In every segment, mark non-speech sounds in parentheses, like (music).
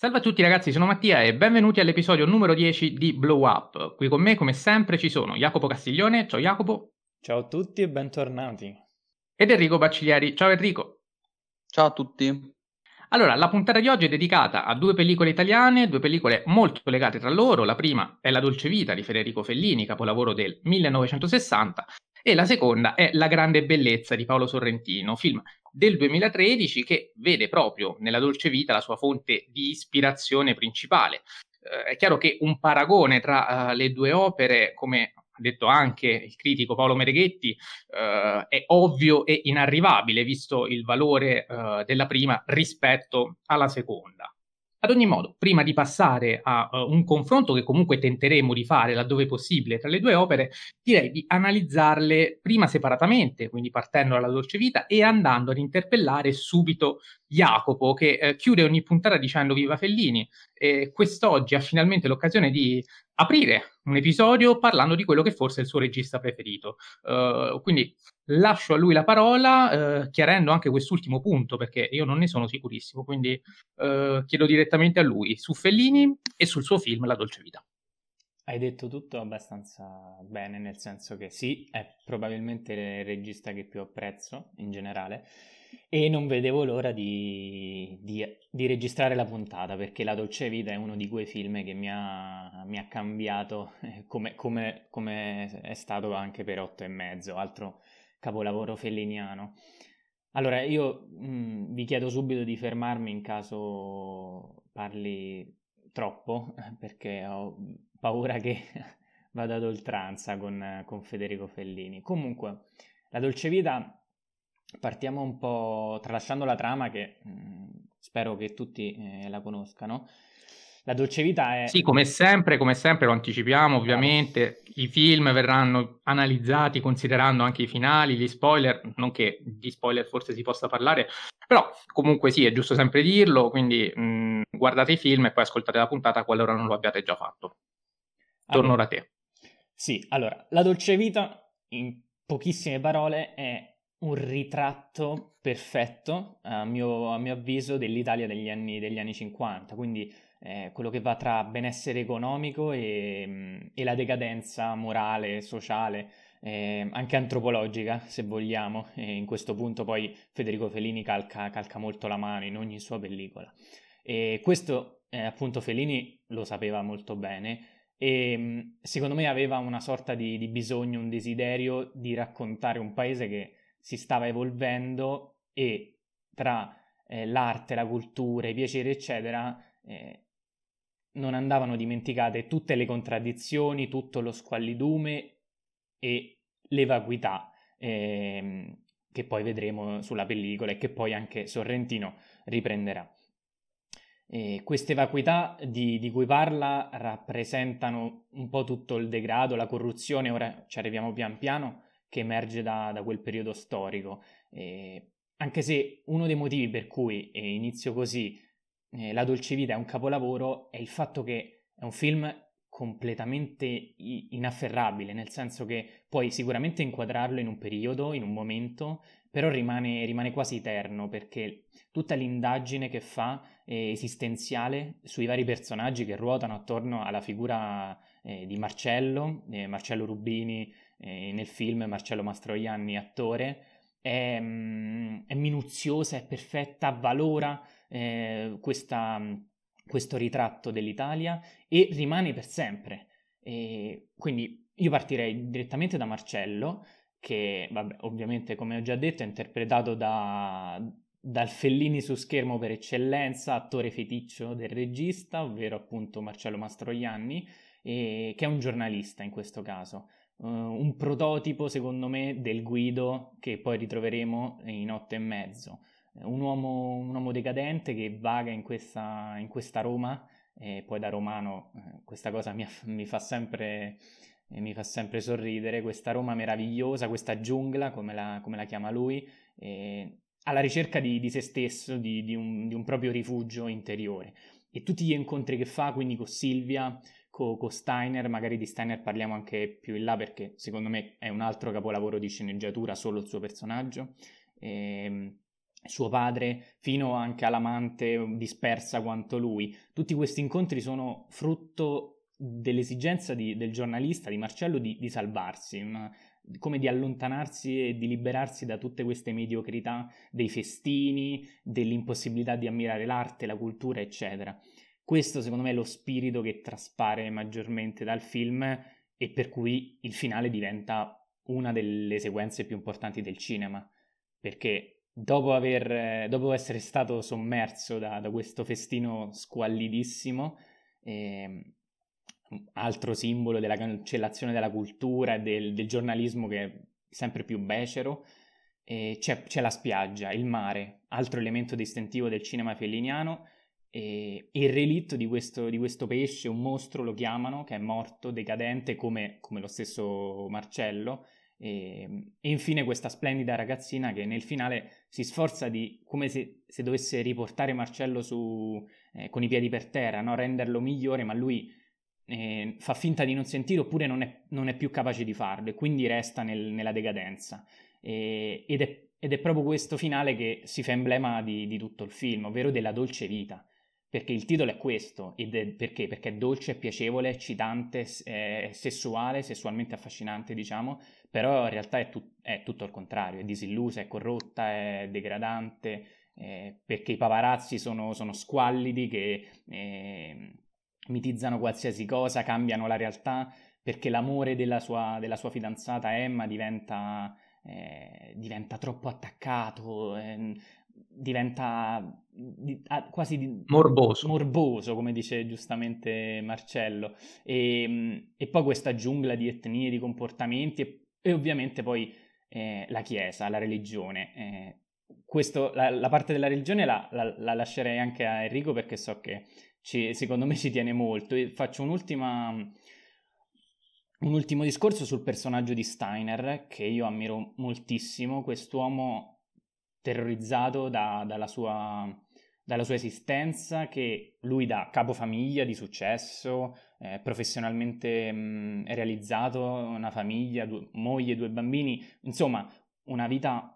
Salve a tutti ragazzi, sono Mattia e benvenuti all'episodio numero 10 di Blow Up. Qui con me, come sempre, ci sono Jacopo Castiglione. Ciao Jacopo. Ciao a tutti e bentornati. Ed Enrico Bacciglieri. Ciao Enrico. Ciao a tutti. Allora, la puntata di oggi è dedicata a due pellicole italiane, due pellicole molto legate tra loro. La prima è La dolce vita di Federico Fellini, capolavoro del 1960, e la seconda è La grande bellezza di Paolo Sorrentino, film del 2013 che vede proprio nella dolce vita la sua fonte di ispirazione principale. Eh, è chiaro che un paragone tra uh, le due opere, come ha detto anche il critico Paolo Mereghetti, uh, è ovvio e inarrivabile, visto il valore uh, della prima rispetto alla seconda. Ad ogni modo, prima di passare a uh, un confronto che comunque tenteremo di fare laddove possibile tra le due opere, direi di analizzarle prima separatamente, quindi partendo dalla dolce vita e andando ad interpellare subito Jacopo che eh, chiude ogni puntata dicendo viva Fellini e quest'oggi ha finalmente l'occasione di aprire un episodio parlando di quello che forse è il suo regista preferito. Uh, quindi lascio a lui la parola, uh, chiarendo anche quest'ultimo punto, perché io non ne sono sicurissimo, quindi uh, chiedo direttamente a lui su Fellini e sul suo film La dolce vita. Hai detto tutto abbastanza bene, nel senso che sì, è probabilmente il regista che più apprezzo in generale e non vedevo l'ora di, di, di, registrare la puntata perché La Dolce Vita è uno di quei film che mi ha, mi ha cambiato eh, come, come, come, è stato anche per Otto e mezzo, altro capolavoro felliniano. Allora, io mh, mm, vi chiedo subito di fermarmi in caso parli troppo (laughs) perché ho paura che (laughs) vada ad oltranza con, con Federico Fellini. Comunque, La Dolce Vita partiamo un po' tralasciando la trama che mh, mm, spero che tutti eh, la conoscano. La dolce vita è... Sì, come sempre, come sempre lo anticipiamo ovviamente, i film verranno analizzati considerando anche i finali, gli spoiler, non che di spoiler forse si possa parlare, però comunque sì, è giusto sempre dirlo, quindi mh, mm, guardate i film e poi ascoltate la puntata qualora non lo abbiate già fatto. Torno allora, da te. Sì, allora, la dolce vita, in pochissime parole, è un ritratto perfetto, a mio, a mio avviso, dell'Italia degli anni, degli anni 50, quindi eh, quello che va tra benessere economico e, mm, e la decadenza morale, sociale, eh, anche antropologica, se vogliamo. E in questo punto poi Federico Fellini calca, calca molto la mano in ogni sua pellicola. E questo, eh, appunto, Fellini lo sapeva molto bene e mm, secondo me aveva una sorta di, di bisogno, un desiderio di raccontare un paese che si stava evolvendo e tra eh, l'arte, la cultura, i piaceri, eccetera, eh, non andavano dimenticate tutte le contraddizioni, tutto lo squallidume e le vacuità eh, che poi vedremo sulla pellicola e che poi anche Sorrentino riprenderà. E queste vacuità di, di, cui parla rappresentano un po' tutto il degrado, la corruzione, ora ci arriviamo pian piano, che emerge da, da quel periodo storico. Eh, anche se uno dei motivi per cui eh, inizio così eh, La dolce vita è un capolavoro è il fatto che è un film completamente inafferrabile, nel senso che puoi sicuramente inquadrarlo in un periodo, in un momento, però rimane, rimane quasi eterno perché tutta l'indagine che fa è esistenziale sui vari personaggi che ruotano attorno alla figura eh, di Marcello, eh, Marcello Rubini, eh, nel film Marcello Mastroianni, attore, è, mm, è minuziosa, è perfetta, valora eh, questa, questo ritratto dell'Italia e rimane per sempre. E quindi io partirei direttamente da Marcello, che vabbè, ovviamente come ho già detto è interpretato da, dal Fellini su schermo per eccellenza, attore feticcio del regista, ovvero appunto Marcello Mastroianni, e, che è un giornalista in questo caso uh, un prototipo, secondo me, del Guido che poi ritroveremo in otto e mezzo. Un uomo, un uomo decadente che vaga in questa, in questa Roma, e poi da romano eh, questa cosa mi, mi, fa sempre, eh, mi, fa sempre, sorridere, questa Roma meravigliosa, questa giungla, come la, come la chiama lui, alla ricerca di, di se stesso, di, di, un, di un proprio rifugio interiore. E tutti gli incontri che fa, quindi con Silvia, con, con Steiner, magari di Steiner parliamo anche più in là perché secondo me è un altro capolavoro di sceneggiatura, solo il suo personaggio. E, ehm, suo padre, fino anche all'amante dispersa quanto lui. Tutti questi incontri sono frutto dell'esigenza di, del giornalista, di Marcello, di, di salvarsi, una, come di allontanarsi e di liberarsi da tutte queste mediocrità dei festini, dell'impossibilità di ammirare l'arte, la cultura, eccetera. Questo secondo me è lo spirito che traspare maggiormente dal film e per cui il finale diventa una delle sequenze più importanti del cinema, perché dopo, aver, dopo essere stato sommerso da, da questo festino squallidissimo, eh, altro simbolo della cancellazione della cultura e del, del giornalismo che è sempre più becero, eh, c'è, c'è, la spiaggia, il mare, altro elemento distintivo del cinema felliniano, e il relitto di questo, di questo, pesce, un mostro lo chiamano, che è morto, decadente, come, come lo stesso Marcello, e, e, infine questa splendida ragazzina che nel finale si sforza di, come se, se dovesse riportare Marcello su, eh, con i piedi per terra, no? renderlo migliore, ma lui eh, fa finta di non sentire oppure non è, non è, più capace di farlo e quindi resta nel, nella decadenza. E, ed, è, ed, è, proprio questo finale che si fa emblema di, di, tutto il film, ovvero della dolce vita. Perché il titolo è questo, ed è, perché? Perché è dolce, è piacevole, eccitante, è sessuale, sessualmente affascinante, diciamo, però in realtà è, tu, è tutto il contrario, è disillusa, è corrotta, è degradante, eh, perché i paparazzi sono, sono squallidi che eh, mitizzano qualsiasi cosa, cambiano la realtà, perché l'amore della sua, della sua fidanzata Emma diventa, eh, diventa troppo attaccato, eh, diventa di, ah, quasi di, morboso. morboso, come dice giustamente Marcello, e, e, poi questa giungla di etnie, di comportamenti e, e ovviamente poi eh, la Chiesa, la religione. Eh, questo, la, la, parte della religione la, la, la lascerei anche a Enrico perché so che ci, secondo me ci tiene molto. E faccio un'ultima, un ultimo discorso sul personaggio di Steiner, che io ammiro moltissimo, quest'uomo terrorizzato da, dalla, sua, dalla, sua, esistenza, che lui da capofamiglia di successo, eh, professionalmente mh, realizzato, una famiglia, due, moglie, due bambini, insomma una vita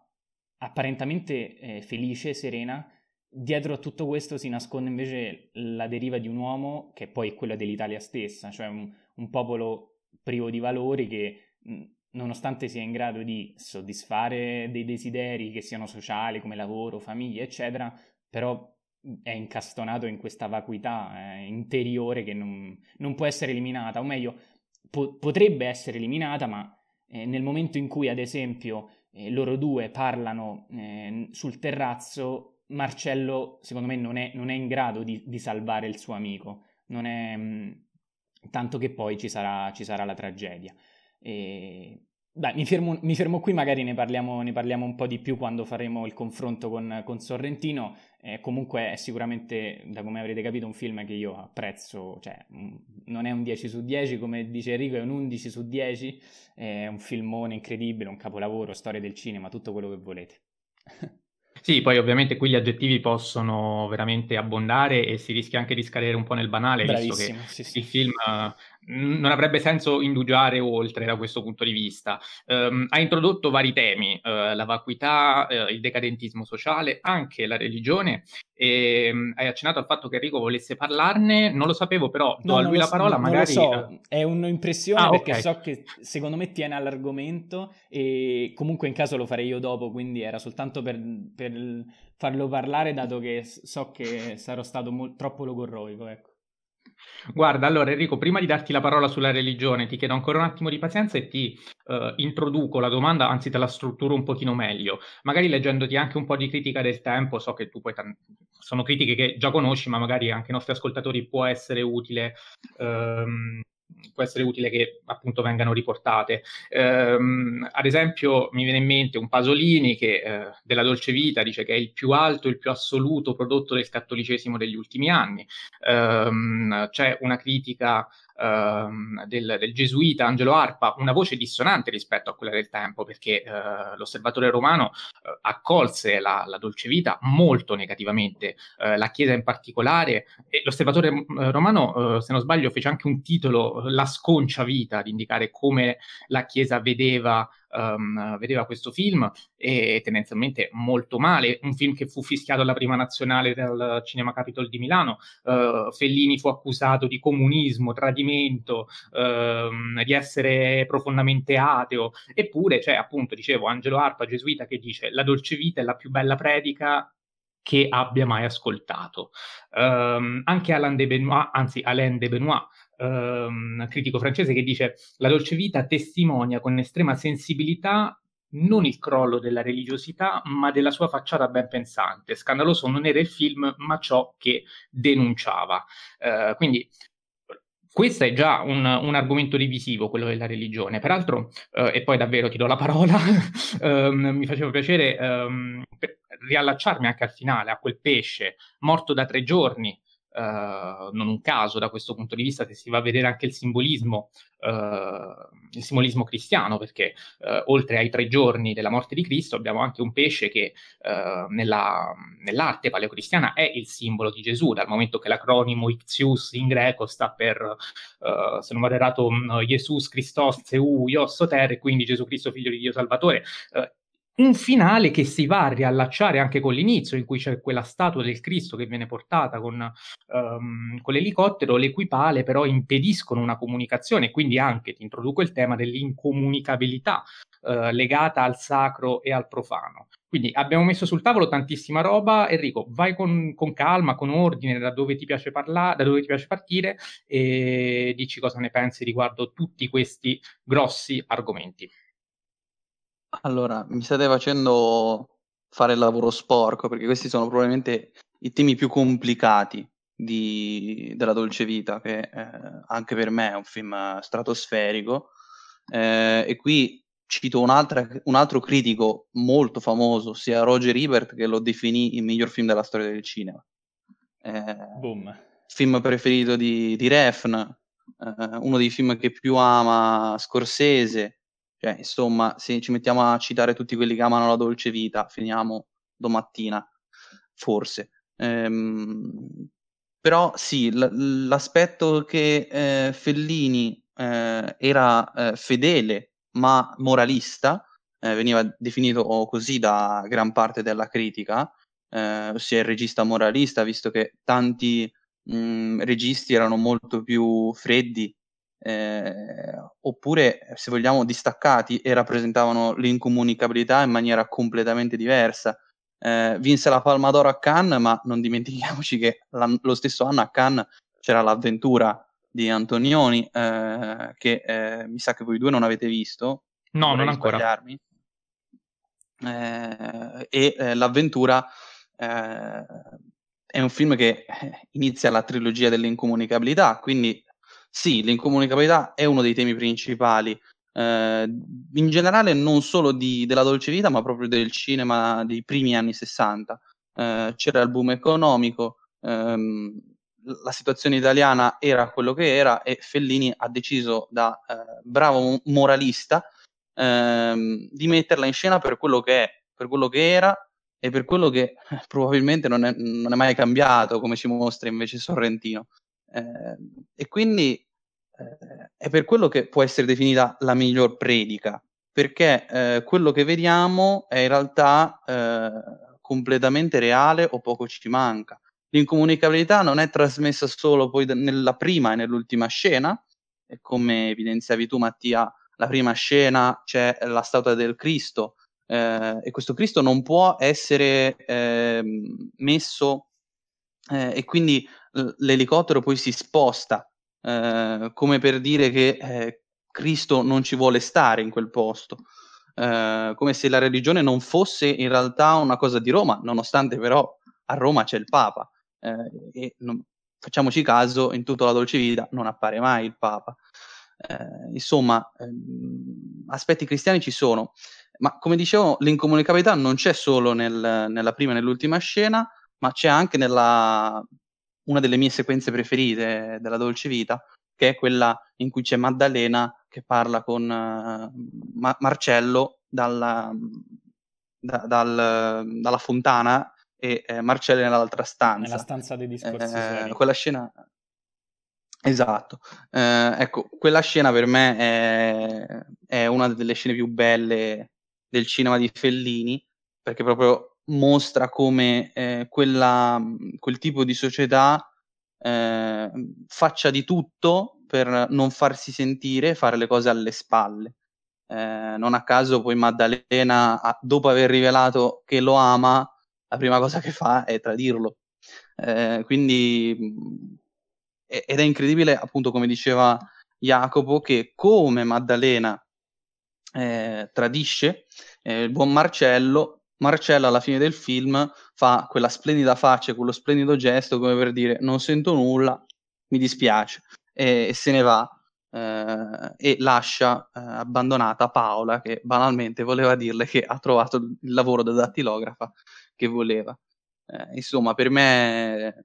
apparentemente eh, felice, serena, dietro a tutto questo si nasconde invece la deriva di un uomo che poi è quella dell'Italia stessa, cioè un, un popolo privo di valori che nonostante sia in grado di soddisfare dei desideri che siano sociali come lavoro, famiglia, eccetera, però è incastonato in questa vacuità eh, interiore che non, non, può essere eliminata, o meglio, po- potrebbe essere eliminata, ma eh, nel momento in cui, ad esempio, eh, loro due parlano eh, sul terrazzo, Marcello, secondo me, non è, non è in grado di, di, salvare il suo amico, non è, mh, mm, tanto che poi ci sarà, ci sarà la tragedia. E, beh, mi fermo, mi fermo, qui, magari ne parliamo, ne parliamo, un po' di più quando faremo il confronto con, con Sorrentino. Eh, comunque è sicuramente, da come avrete capito, un film che io apprezzo, cioè mm, non è un 10 su 10 come dice Enrico, è un 11 su 10, è un filmone incredibile, un capolavoro, storia del cinema, tutto quello che volete. (laughs) Sì, poi ovviamente qui gli aggettivi possono veramente abbondare e si rischia anche di scadere un po' nel banale, visto che sì, sì. il film non avrebbe senso indugiare oltre da questo punto di vista. Um, ha introdotto vari temi, uh, la vacuità, uh, il decadentismo sociale, anche la religione, e um, hai accennato al fatto che Enrico volesse parlarne, non lo sapevo però, do no, a lui la parola, so, magari... Non lo so, è un'impressione ah, perché okay. so che secondo me tiene all'argomento e comunque in caso lo farei io dopo, quindi era soltanto per, per farlo parlare dato che so che sarò stato mo- troppo logorroico, ecco. Guarda, allora Enrico, prima di darti la parola sulla religione, ti chiedo ancora un attimo di pazienza e ti uh, introduco la domanda, anzi te la strutturo un pochino meglio, magari leggendoti anche un po' di critica del tempo, so che tu poi t- sono critiche che già conosci, ma magari anche ai nostri ascoltatori può essere utile. Um, può essere utile che appunto vengano riportate. Ehm, ad esempio, mi viene in mente un Pasolini che eh, della Dolce Vita dice che è il più alto, il più assoluto prodotto del cattolicesimo degli ultimi anni. Ehm, c'è una critica ehm, del, del, gesuita Angelo Arpa, una voce dissonante rispetto a quella del tempo, perché eh, l'osservatore romano eh, accolse la, la, dolce vita molto negativamente, eh, la Chiesa in particolare, e l'osservatore eh, romano, eh, se non sbaglio, fece anche un titolo, La sconcia vita, ad indicare come la Chiesa vedeva um, vedeva questo film e tendenzialmente molto male, un film che fu fischiato alla prima nazionale del Cinema Capitol di Milano, uh, Fellini fu accusato di comunismo, tradimento, uh, di essere profondamente ateo, eppure c'è appunto, dicevo, Angelo Arpa, gesuita, che dice la dolce vita è la più bella predica che abbia mai ascoltato. Um, anche Alain de Benoit, anzi Alain de Benoit, um, critico francese, che dice la dolce vita testimonia con estrema sensibilità non il crollo della religiosità, ma della sua facciata ben pensante. Scandaloso non era il film, ma ciò che denunciava. Uh, quindi questo è già un, un, argomento divisivo, quello della religione. Peraltro, uh, e poi davvero ti do la parola, um, (laughs) mi faceva piacere um, riallacciarmi anche al finale, a quel pesce morto da tre giorni, Uh, non un caso da questo punto di vista se si va a vedere anche il simbolismo, uh, il simbolismo cristiano, perché uh, oltre ai tre giorni della morte di Cristo abbiamo anche un pesce che nella, nell'arte paleocristiana è il simbolo di Gesù, dal momento che l'acronimo Ixius in greco sta per, se non vado errato, Jesus Christos Seu Ios Soter, e quindi Gesù Cristo figlio di Dio Salvatore un finale che si va a riallacciare anche con l'inizio, in cui c'è quella statua del Cristo che viene portata con, um, con l'elicottero, le cui pale però impediscono una comunicazione, quindi anche ti introduco il tema dell'incomunicabilità uh, legata al sacro e al profano. Quindi abbiamo messo sul tavolo tantissima roba. Enrico, vai con, con calma, con ordine, da dove ti piace parlare, da dove ti piace partire e dici cosa ne pensi riguardo tutti questi grossi argomenti. Allora, mi state facendo fare il lavoro sporco, perché questi sono probabilmente i temi più complicati di, della Dolce Vita, che eh, anche per me è un film stratosferico. Eh, e qui cito un altro critico molto famoso, sia Roger Ebert, che lo definì il miglior film della storia del cinema. Eh, Boom. Film preferito di, di Refn, eh, uno dei film che più ama Scorsese, cioè, insomma, se ci mettiamo a citare tutti quelli che amano la dolce vita, finiamo domattina, forse. Ehm, però sì, l- l'aspetto che eh, Fellini eh, era eh, fedele ma moralista, eh, veniva definito così da gran parte della critica, eh, ossia il regista moralista, visto che tanti mh, registi erano molto più freddi eh, oppure se vogliamo distaccati e rappresentavano l'incomunicabilità in maniera completamente diversa. Eh, vinse la Palma d'Oro a Cannes, ma non dimentichiamoci che lo stesso anno a Cannes c'era l'avventura di Antonioni, eh, che eh, mi sa che voi due non avete visto. No, non ancora. Eh, e eh, l'avventura è un film che inizia la trilogia dell'incomunicabilità, quindi sì, l'incomunicabilità è uno dei temi principali, eh, in generale non solo di, della dolce vita, ma proprio del cinema dei primi anni 60. Eh, c'era il boom economico, ehm, la situazione italiana era quello che era e Fellini ha deciso da eh, bravo moralista ehm, di metterla in scena per quello che è, per quello che era e per quello che (laughs) probabilmente non è, non è mai cambiato, come ci mostra invece Sorrentino. Eh, e quindi eh, è per quello che può essere definita la miglior predica, perché eh, quello che vediamo è in realtà eh, completamente reale o poco ci manca. L'incomunicabilità non è trasmessa solo poi nella prima e nell'ultima scena, e come evidenziavi tu Mattia, la prima scena c'è la statua del Cristo eh, e questo Cristo non può essere eh, messo eh, e quindi l'elicottero poi si sposta, eh, come per dire che eh, Cristo non ci vuole stare in quel posto, eh, come se la religione non fosse in realtà una cosa di Roma, nonostante però a Roma c'è il Papa eh, e non, facciamoci caso, in tutta la dolce vita non appare mai il Papa. Eh, insomma, ehm, aspetti cristiani ci sono, ma come dicevo, l'incomunicabilità non c'è solo nel, nella prima e nell'ultima scena, ma c'è anche nella una delle mie sequenze preferite della Dolce Vita, che è quella in cui c'è Maddalena che parla con uh, Ma- Marcello dalla, da, dal, dalla fontana e eh, Marcello nell'altra stanza. Nella stanza dei discorsi eh, Quella scena... Esatto. Eh, ecco, quella scena per me è, è una delle scene più belle del cinema di Fellini, perché proprio mostra come eh, quella, quel tipo di società eh, faccia di tutto per non farsi sentire, fare le cose alle spalle. Eh, non a caso poi Maddalena, dopo aver rivelato che lo ama, la prima cosa che fa è tradirlo. Eh, quindi ed è incredibile, appunto, come diceva Jacopo, che come Maddalena eh, tradisce eh, il buon Marcello, Marcello alla fine del film fa quella splendida faccia, quello splendido gesto come per dire non sento nulla, mi dispiace, e, e se ne va eh, e lascia eh, abbandonata Paola che banalmente voleva dirle che ha trovato il lavoro da dattilografa che voleva. Eh, insomma, per me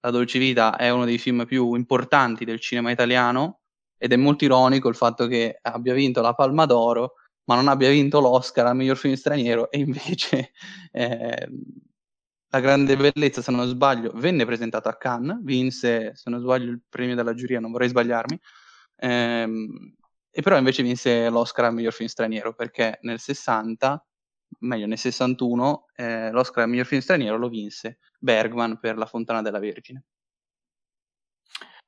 la Dolce Vita è uno dei film più importanti del cinema italiano ed è molto ironico il fatto che abbia vinto la Palma d'Oro ma non abbia vinto l'Oscar al miglior film straniero e invece (laughs) eh, La grande bellezza, se non sbaglio, venne presentato a Cannes, vinse, se non sbaglio, il premio della giuria, non vorrei sbagliarmi, ehm, e però invece vinse l'Oscar al miglior film straniero perché nel 60 meglio nel 61, eh, l'Oscar al miglior film straniero lo vinse Bergman per La Fontana della Vergine.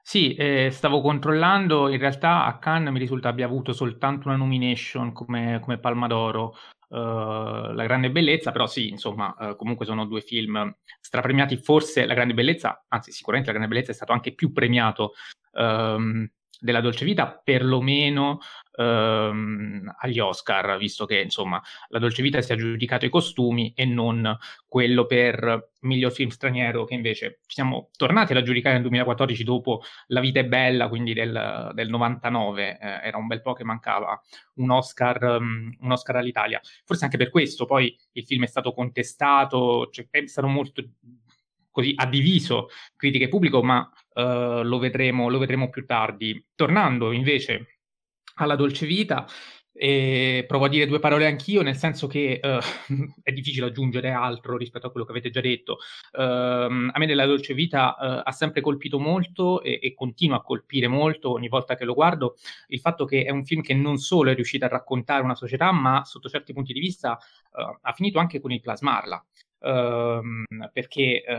Sì, eh, stavo controllando, in realtà a Cannes mi risulta abbia avuto soltanto una nomination come, come Palma d'Oro, uh, La Grande Bellezza, però sì, insomma, uh, comunque sono due film strapremiati, forse La Grande Bellezza, anzi sicuramente La Grande Bellezza è stato anche più premiato um, della Dolce Vita, perlomeno ehm, agli Oscar, visto che insomma la Dolce Vita si è aggiudicato i costumi e non quello per miglior film straniero, che invece siamo tornati ad aggiudicare nel 2014 dopo La vita è bella, quindi del, del 99, eh, era un bel po' che mancava un Oscar, um, un Oscar all'Italia. Forse anche per questo poi il film è stato contestato, cioè, è stato molto così ha diviso critica e pubblico, ma uh, lo, vedremo, lo vedremo più tardi. Tornando invece alla dolce vita, e provo a dire due parole anch'io, nel senso che uh, (laughs) è difficile aggiungere altro rispetto a quello che avete già detto. Uh, a me della Dolce Vita uh, ha sempre colpito molto e, e, continua a colpire molto ogni volta che lo guardo il fatto che è un film che non solo è riuscito a raccontare una società, ma sotto certi punti di vista ha finito anche con il plasmarla. Ehm, perché uh,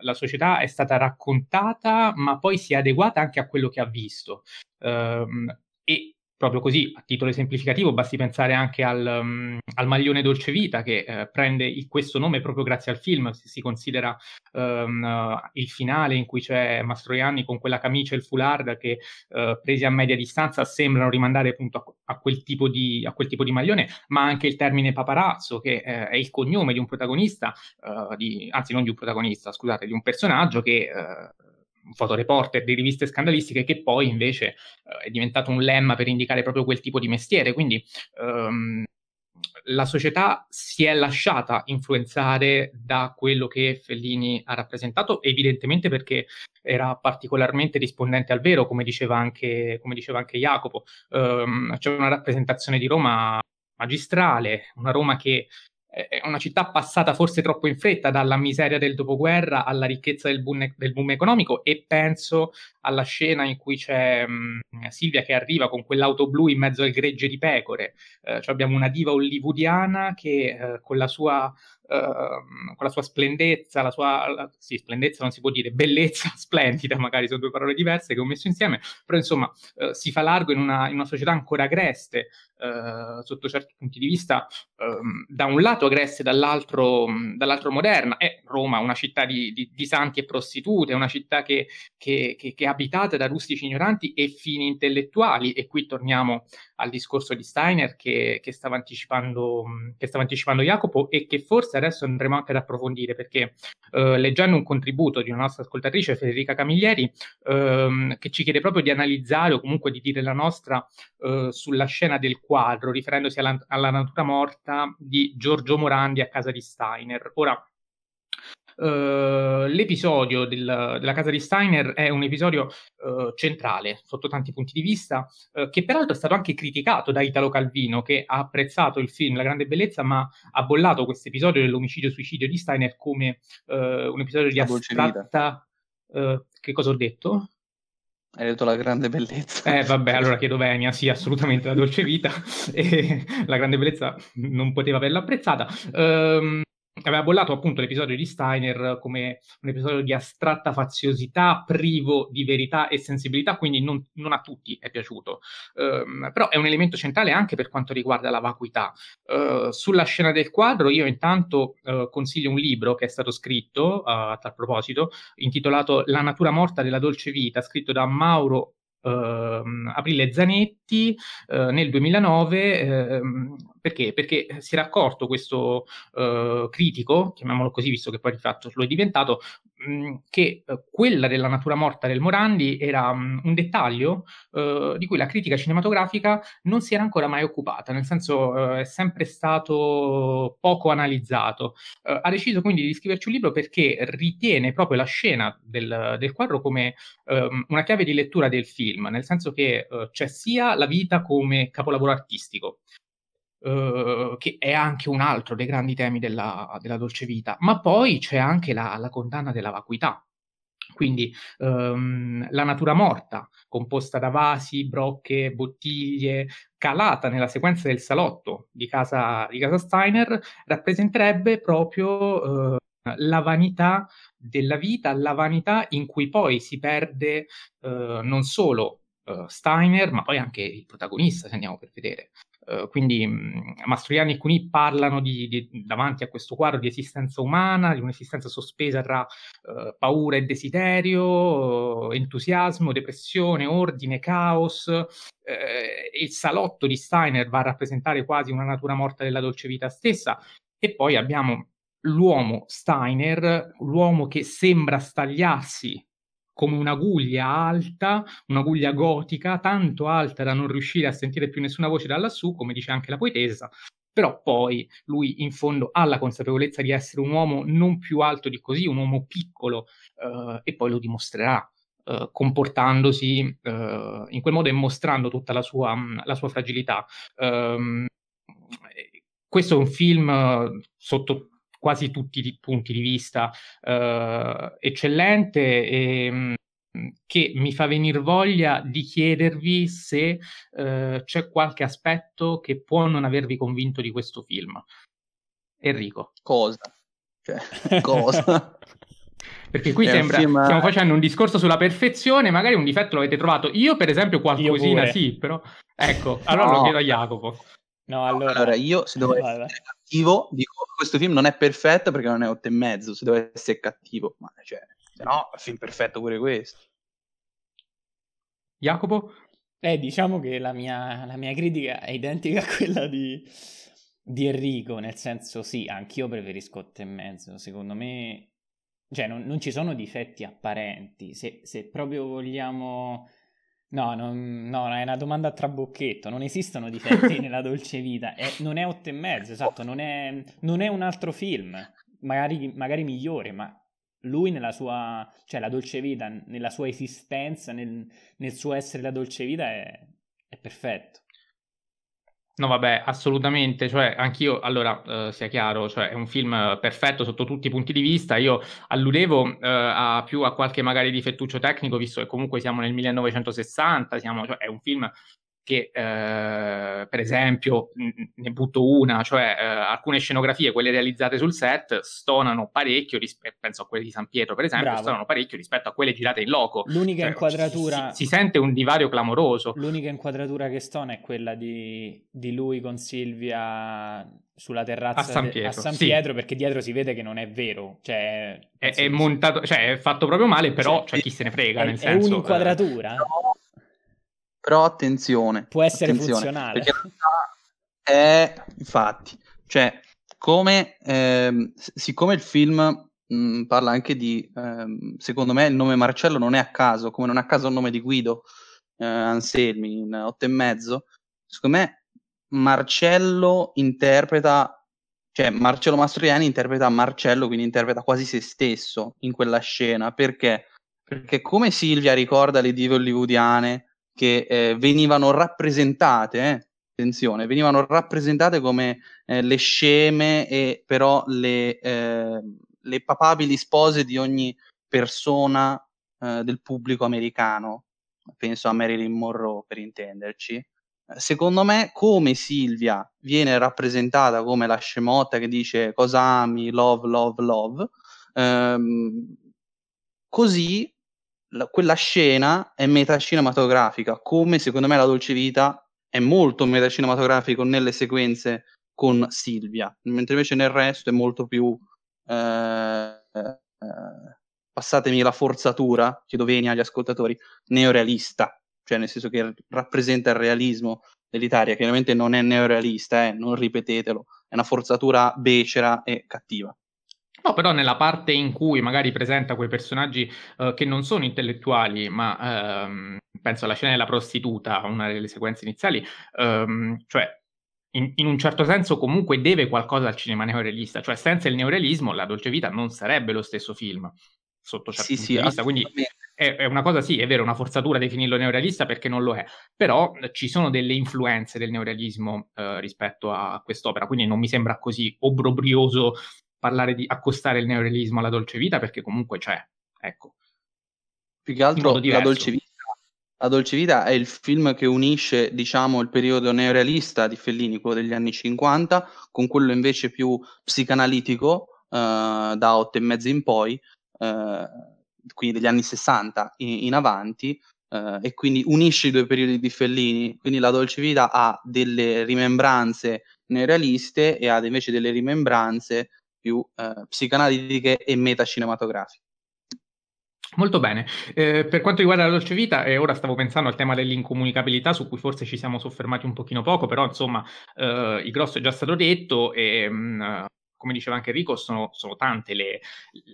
la società è stata raccontata, ma poi si è adeguata anche a quello che ha visto. Uh, e proprio così, a titolo esemplificativo, basti pensare anche al, um, al maglione Dolce Vita che uh, prende il, questo nome proprio grazie al film, se si considera um, uh, il finale in cui c'è Mastroianni con quella camicia e il foulard che uh, presi a media distanza sembrano rimandare appunto a, a, quel di, a, quel tipo di, maglione, ma anche il termine paparazzo che è il cognome di un protagonista, di, anzi non di un protagonista, scusate, di un personaggio che fotoreporter di riviste scandalistiche che poi invece uh, è diventato un lemma per indicare proprio quel tipo di mestiere. Quindi um, la società si è lasciata influenzare da quello che Fellini ha rappresentato, evidentemente perché era particolarmente rispondente al vero, come diceva anche, come diceva anche Jacopo. Um, c'è una rappresentazione di Roma magistrale, una Roma che è una città passata forse troppo in fretta dalla miseria del dopoguerra alla ricchezza del boom, del boom economico e penso alla scena in cui c'è mh, Silvia che arriva con quell'auto blu in mezzo al gregge di pecore. Eh, cioè abbiamo una diva hollywoodiana che eh, con la sua Uh, con la sua splendezza, la sua la, sì, splendezza non si può dire, bellezza (laughs) splendida, magari sono due parole diverse che ho messo insieme, però insomma uh, si fa largo in una, in una società ancora agreste, uh, sotto certi punti di vista, ehm, da un lato agreste, dall'altro, dall'altro moderna. È Roma una città di, di, di santi e prostitute, una città che, che, che, che è abitata da rustici ignoranti e fini intellettuali, e qui torniamo al discorso di Steiner che, stava, anticipando, che stava anticipando Jacopo e che forse adesso andremo anche ad approfondire perché eh, leggendo un contributo di una nostra ascoltatrice Federica Camiglieri ehm, che ci chiede proprio di analizzare o comunque di dire la nostra eh, sulla scena del quadro riferendosi alla, alla natura morta di Giorgio Morandi a casa di Steiner. Ora, Uh, l'episodio del, della casa di Steiner è un episodio uh, centrale sotto tanti punti di vista, uh, che peraltro è stato anche criticato da Italo Calvino, che ha apprezzato il film La grande bellezza, ma ha bollato questo episodio dell'omicidio-suicidio di Steiner come un episodio di astratta... che cosa ho detto? Hai detto la grande bellezza. Eh, vabbè, allora chiedo venia, sì, assolutamente la dolce vita. (laughs) e la grande bellezza non poteva averla apprezzata. Um, aveva bollato appunto l'episodio di Steiner come un episodio di astratta faziosità, privo di verità e sensibilità, quindi non, non a tutti è piaciuto. Uh, però è un elemento centrale anche per quanto riguarda la vacuità. Uh, sulla scena del quadro io intanto uh, consiglio un libro che è stato scritto a tal proposito, intitolato La natura morta della dolce vita, scritto da Mauro Uh, Aprile Zanetti uh, nel 2009 uh, perché? Perché si era accorto questo uh, critico, chiamiamolo così visto che poi di fatto lo è diventato, mh, che uh, quella della natura morta del Morandi era mh, un dettaglio uh, di cui la critica cinematografica non si era ancora mai occupata, nel senso è sempre stato poco analizzato. ha deciso quindi di scriverci un libro perché ritiene proprio la scena del, del quadro come um, una chiave di lettura del film, nel senso che c'è sia la vita come capolavoro artistico, Uh, che è anche un altro dei grandi temi della, della dolce vita, ma poi c'è anche la, la condanna della vacuità. Quindi um, la natura morta, composta da vasi, brocche, bottiglie, calata nella sequenza del salotto di casa, di casa Steiner, rappresenterebbe proprio uh, la vanità della vita, la vanità in cui poi si perde uh, non solo Steiner, ma poi anche il protagonista, se andiamo per vedere. Uh, quindi mh, Mastroianni e Cuny parlano di, di, davanti a questo quadro di esistenza umana, di un'esistenza sospesa tra uh, paura e desiderio, entusiasmo, depressione, ordine, caos. il salotto di Steiner va a rappresentare quasi una natura morta della dolce vita stessa. E poi abbiamo l'uomo Steiner, l'uomo che sembra stagliarsi come un'aguglia alta, un'aguglia gotica, tanto alta da non riuscire a sentire più nessuna voce da lassù, come dice anche la poetessa, però poi lui in fondo ha la consapevolezza di essere un uomo non più alto di così, un uomo piccolo, uh, e poi lo dimostrerà. Uh, comportandosi uh, in quel modo e mostrando tutta la sua, la sua fragilità. Um, questo è un film sotto quasi tutti i punti di vista eh, eccellente e mm, che mi fa venire voglia di chiedervi se eh, c'è qualche aspetto che può non avervi convinto di questo film. Enrico. Cosa? Cioè, (laughs) cosa? Perché qui sembra film... stiamo facendo un discorso sulla perfezione, magari un difetto l'avete trovato. Io, per esempio, qualcosina sì, però ecco, allora no. lo chiedo a Jacopo. No, allora... allora io se devo essere cattivo, dico questo film non è perfetto perché non è otto e mezzo, se devo essere cattivo, ma cioè, se no è film perfetto pure questo. Jacopo? Eh, diciamo che la mia, la mia critica è identica a quella di, di Enrico, nel senso sì, anch'io preferisco otto e mezzo, secondo me, cioè non, non ci sono difetti apparenti, se, se proprio vogliamo No, non, no, è una domanda a trabocchetto. Non esistono difetti (laughs) nella dolce vita. È, non è otto e mezzo, esatto. Non è, non è un altro film, magari, magari, migliore, ma lui nella sua, cioè la dolce vita, nella sua esistenza, nel, nel suo essere la dolce vita è, è perfetto. No, vabbè, assolutamente, cioè anch'io, allora, eh, sia chiaro, cioè è un film perfetto sotto tutti i punti di vista, io alludevo eh, a più a qualche magari difettuccio tecnico, visto che comunque siamo nel 1960, siamo, cioè, è un film che eh, per esempio ne butto una, cioè eh, alcune scenografie, quelle realizzate sul set, stonano parecchio, rispetto, penso a quelle di San Pietro per esempio, Bravo. stonano parecchio rispetto a quelle girate in loco. L'unica cioè, inquadratura... Si, si, sente un divario clamoroso. L'unica inquadratura che stona è quella di, di lui con Silvia sulla terrazza a San Pietro, de, a San sì. Pietro perché dietro si vede che non è vero cioè, è, è montato cioè è fatto proprio male però cioè, cioè chi se ne frega è, nel senso è un'inquadratura eh, però attenzione. Può essere attenzione, funzionale. Perché è, infatti, cioè, come, ehm, siccome il film mh, parla anche di, ehm, secondo me il nome Marcello non è a caso, come non è a caso il nome di Guido eh, Anselmi in otto e mezzo, secondo me Marcello interpreta, cioè Marcello Mastroianni interpreta Marcello, quindi interpreta quasi se stesso in quella scena, perché? Perché come Silvia ricorda le dive hollywoodiane, che eh, venivano rappresentate, eh, attenzione, venivano rappresentate come eh, le sceme e però le, eh, le, papabili spose di ogni persona eh, del pubblico americano. penso a Marilyn Monroe per intenderci, secondo me come Silvia viene rappresentata come la scemotta che dice cosa ami, love, love, love, ehm, così la, quella scena è metacinematografica, come secondo me la Dolce Vita è molto metacinematografico nelle sequenze con Silvia, mentre invece nel resto è molto più eh, eh, passatemi la forzatura, chiedo venia agli ascoltatori, neorealista, cioè nel senso che rappresenta il realismo dell'Italia, chiaramente non è neorealista, eh, non ripetetelo, è una forzatura becera e cattiva. No, però nella parte in cui magari presenta quei personaggi uh, che non sono intellettuali, ma uh, penso alla scena della prostituta, una delle sequenze iniziali, um, cioè in, in, un certo senso comunque deve qualcosa al cinema neorealista, cioè senza il neorealismo la Dolce Vita non sarebbe lo stesso film, sotto certi sì, punti sì, di vista, quindi è, è, una cosa sì, è vero, una forzatura definirlo neorealista perché non lo è, però ci sono delle influenze del neorealismo eh, rispetto a quest'opera, quindi non mi sembra così obbrobrioso parlare di accostare il neorealismo alla Dolce Vita perché comunque c'è, ecco. Più che altro la Dolce Vita la Dolce Vita è il film che unisce, diciamo, il periodo neorealista di Fellini, quello degli anni 50, con quello invece più psicanalitico, eh, da otto e mezzo in poi, eh, quindi degli anni 60 in, in avanti, eh, e quindi unisce i due periodi di Fellini. Quindi la Dolce Vita ha delle rimembranze neorealiste e ha invece delle rimembranze più eh, psicanalitiche e metacinematografiche. Molto bene. Eh, per quanto riguarda la dolce vita, e ora stavo pensando al tema dell'incomunicabilità, su cui forse ci siamo soffermati un pochino poco, però insomma eh, il grosso è già stato detto e mh, mm, come diceva anche Enrico, sono, sono tante le,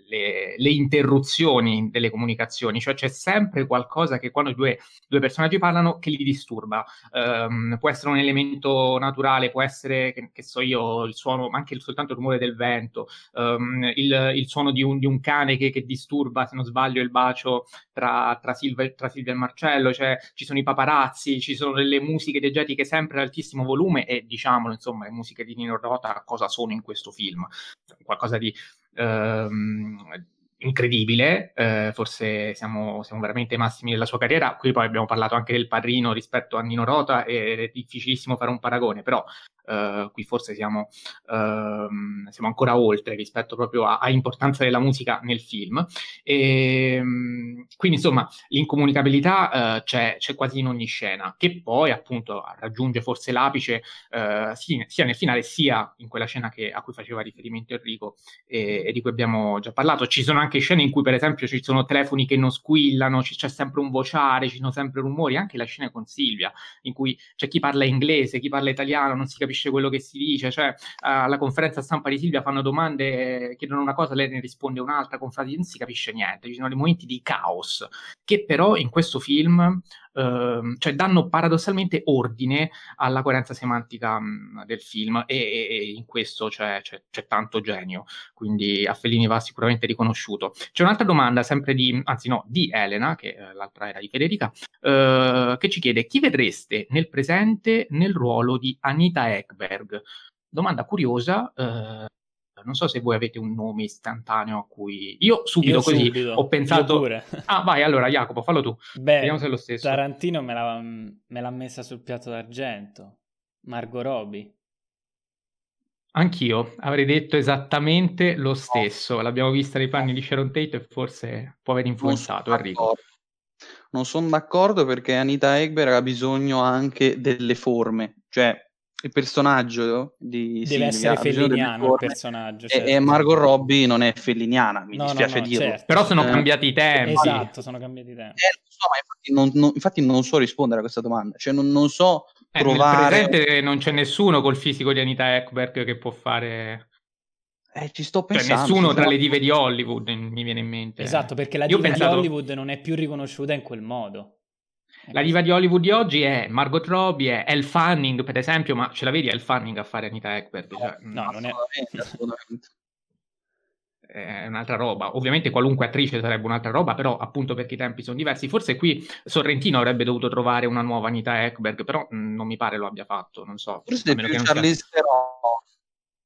le, le, interruzioni delle comunicazioni, cioè c'è sempre qualcosa che quando due, due personaggi parlano che li disturba. Um, può essere un elemento naturale, può essere, che, che, so io, il suono, ma anche soltanto il rumore del vento, um, il, il, suono di un, di un cane che, che, disturba, se non sbaglio, il bacio tra, tra, Silvia, tra Silvia e Marcello, cioè ci sono i paparazzi, ci sono delle musiche deggiatiche sempre ad altissimo volume e diciamolo, insomma, le musiche di Nino Rota cosa sono in questo film film, qualcosa di ehm, incredibile, eh, forse siamo, siamo, veramente massimi della sua carriera, qui poi abbiamo parlato anche del padrino rispetto a Nino Rota, è difficilissimo fare un paragone, però Uh, qui forse siamo, uh, siamo, ancora oltre rispetto proprio a, a, importanza della musica nel film. E, um, quindi insomma l'incomunicabilità uh, c'è, c'è, quasi in ogni scena, che poi appunto raggiunge forse l'apice sia, sia, nel finale sia in quella scena che, a cui faceva riferimento Enrico e, e, di cui abbiamo già parlato. Ci sono anche scene in cui per esempio ci sono telefoni che non squillano, c'è sempre un vociare, ci sono sempre rumori, anche la scena con Silvia, in cui c'è chi parla inglese, chi parla italiano, non si capisce capisce quello che si dice, cioè alla conferenza stampa di Silvia fanno domande, chiedono una cosa, lei ne risponde un'altra, con frasi non si capisce niente, ci sono dei momenti di caos che però in questo film Uh, cioè danno paradossalmente ordine alla coerenza semantica del film e, e, in questo c'è, c'è, c'è, tanto genio, quindi a Fellini va sicuramente riconosciuto. C'è un'altra domanda, sempre di, anzi no, di Elena, che eh, l'altra era di Federica, uh, che ci chiede chi vedreste nel presente nel ruolo di Anita Ekberg? Domanda curiosa, non so se voi avete un nome istantaneo a cui io subito io così subito. ho pensato. Ah, vai allora, Jacopo, fallo tu. Beh, Vediamo se è lo stesso. Tarantino me l'ha, me l'ha messa sul piatto d'argento. Margot Robbie. Anch'io avrei detto esattamente lo stesso. No. L'abbiamo vista nei panni di Sharon Tate e forse può aver influenzato Enrico. Non sono d'accordo perché Anita Egber ha bisogno anche delle forme, cioè il personaggio di deve Silvia, essere felliniano il personaggio certo. e, Margot Robbie non è felliniana mi no, dispiace no, no, dirlo certo. però sono eh, cambiati i tempi esatto sono cambiati i tempi eh, so, infatti, non, non, infatti, non, so rispondere a questa domanda cioè non, non so eh, trovare nel presente non c'è nessuno col fisico di Anita Ekberg che può fare eh, ci sto pensando. Cioè, nessuno tra le dive di Hollywood mi viene in mente. Esatto, perché la diva pensato... di Hollywood non è più riconosciuta in quel modo. La diva di Hollywood di oggi è Margot Robbie, è Elle Fanning, per esempio, ma ce la vedi Elle Fanning a fare Anita Ekberg? Cioè, no, no, non è... (laughs) è un'altra roba. Ovviamente qualunque attrice sarebbe un'altra roba, però appunto perché i tempi sono diversi. Forse qui Sorrentino avrebbe dovuto trovare una nuova Anita Ekberg, però mh, mm, non mi pare lo abbia fatto, non so. Forse più Charlize Theron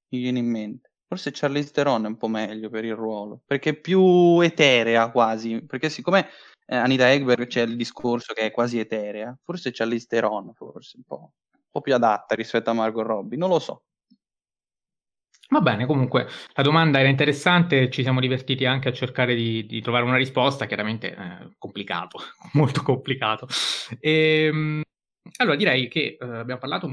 mi viene in mente. Forse Charlize Theron è un po' meglio per il ruolo, perché è più eterea quasi, perché siccome eh, Anita Egberg c'è il discorso che è quasi eterea, forse c'è l'Isteron, forse un po', un po' più adatta rispetto a Margot Robbie, non lo so. Va bene, comunque la domanda era interessante, ci siamo divertiti anche a cercare di, di trovare una risposta, chiaramente eh, complicato, (laughs) molto complicato. E, ehm, allora direi che eh, abbiamo parlato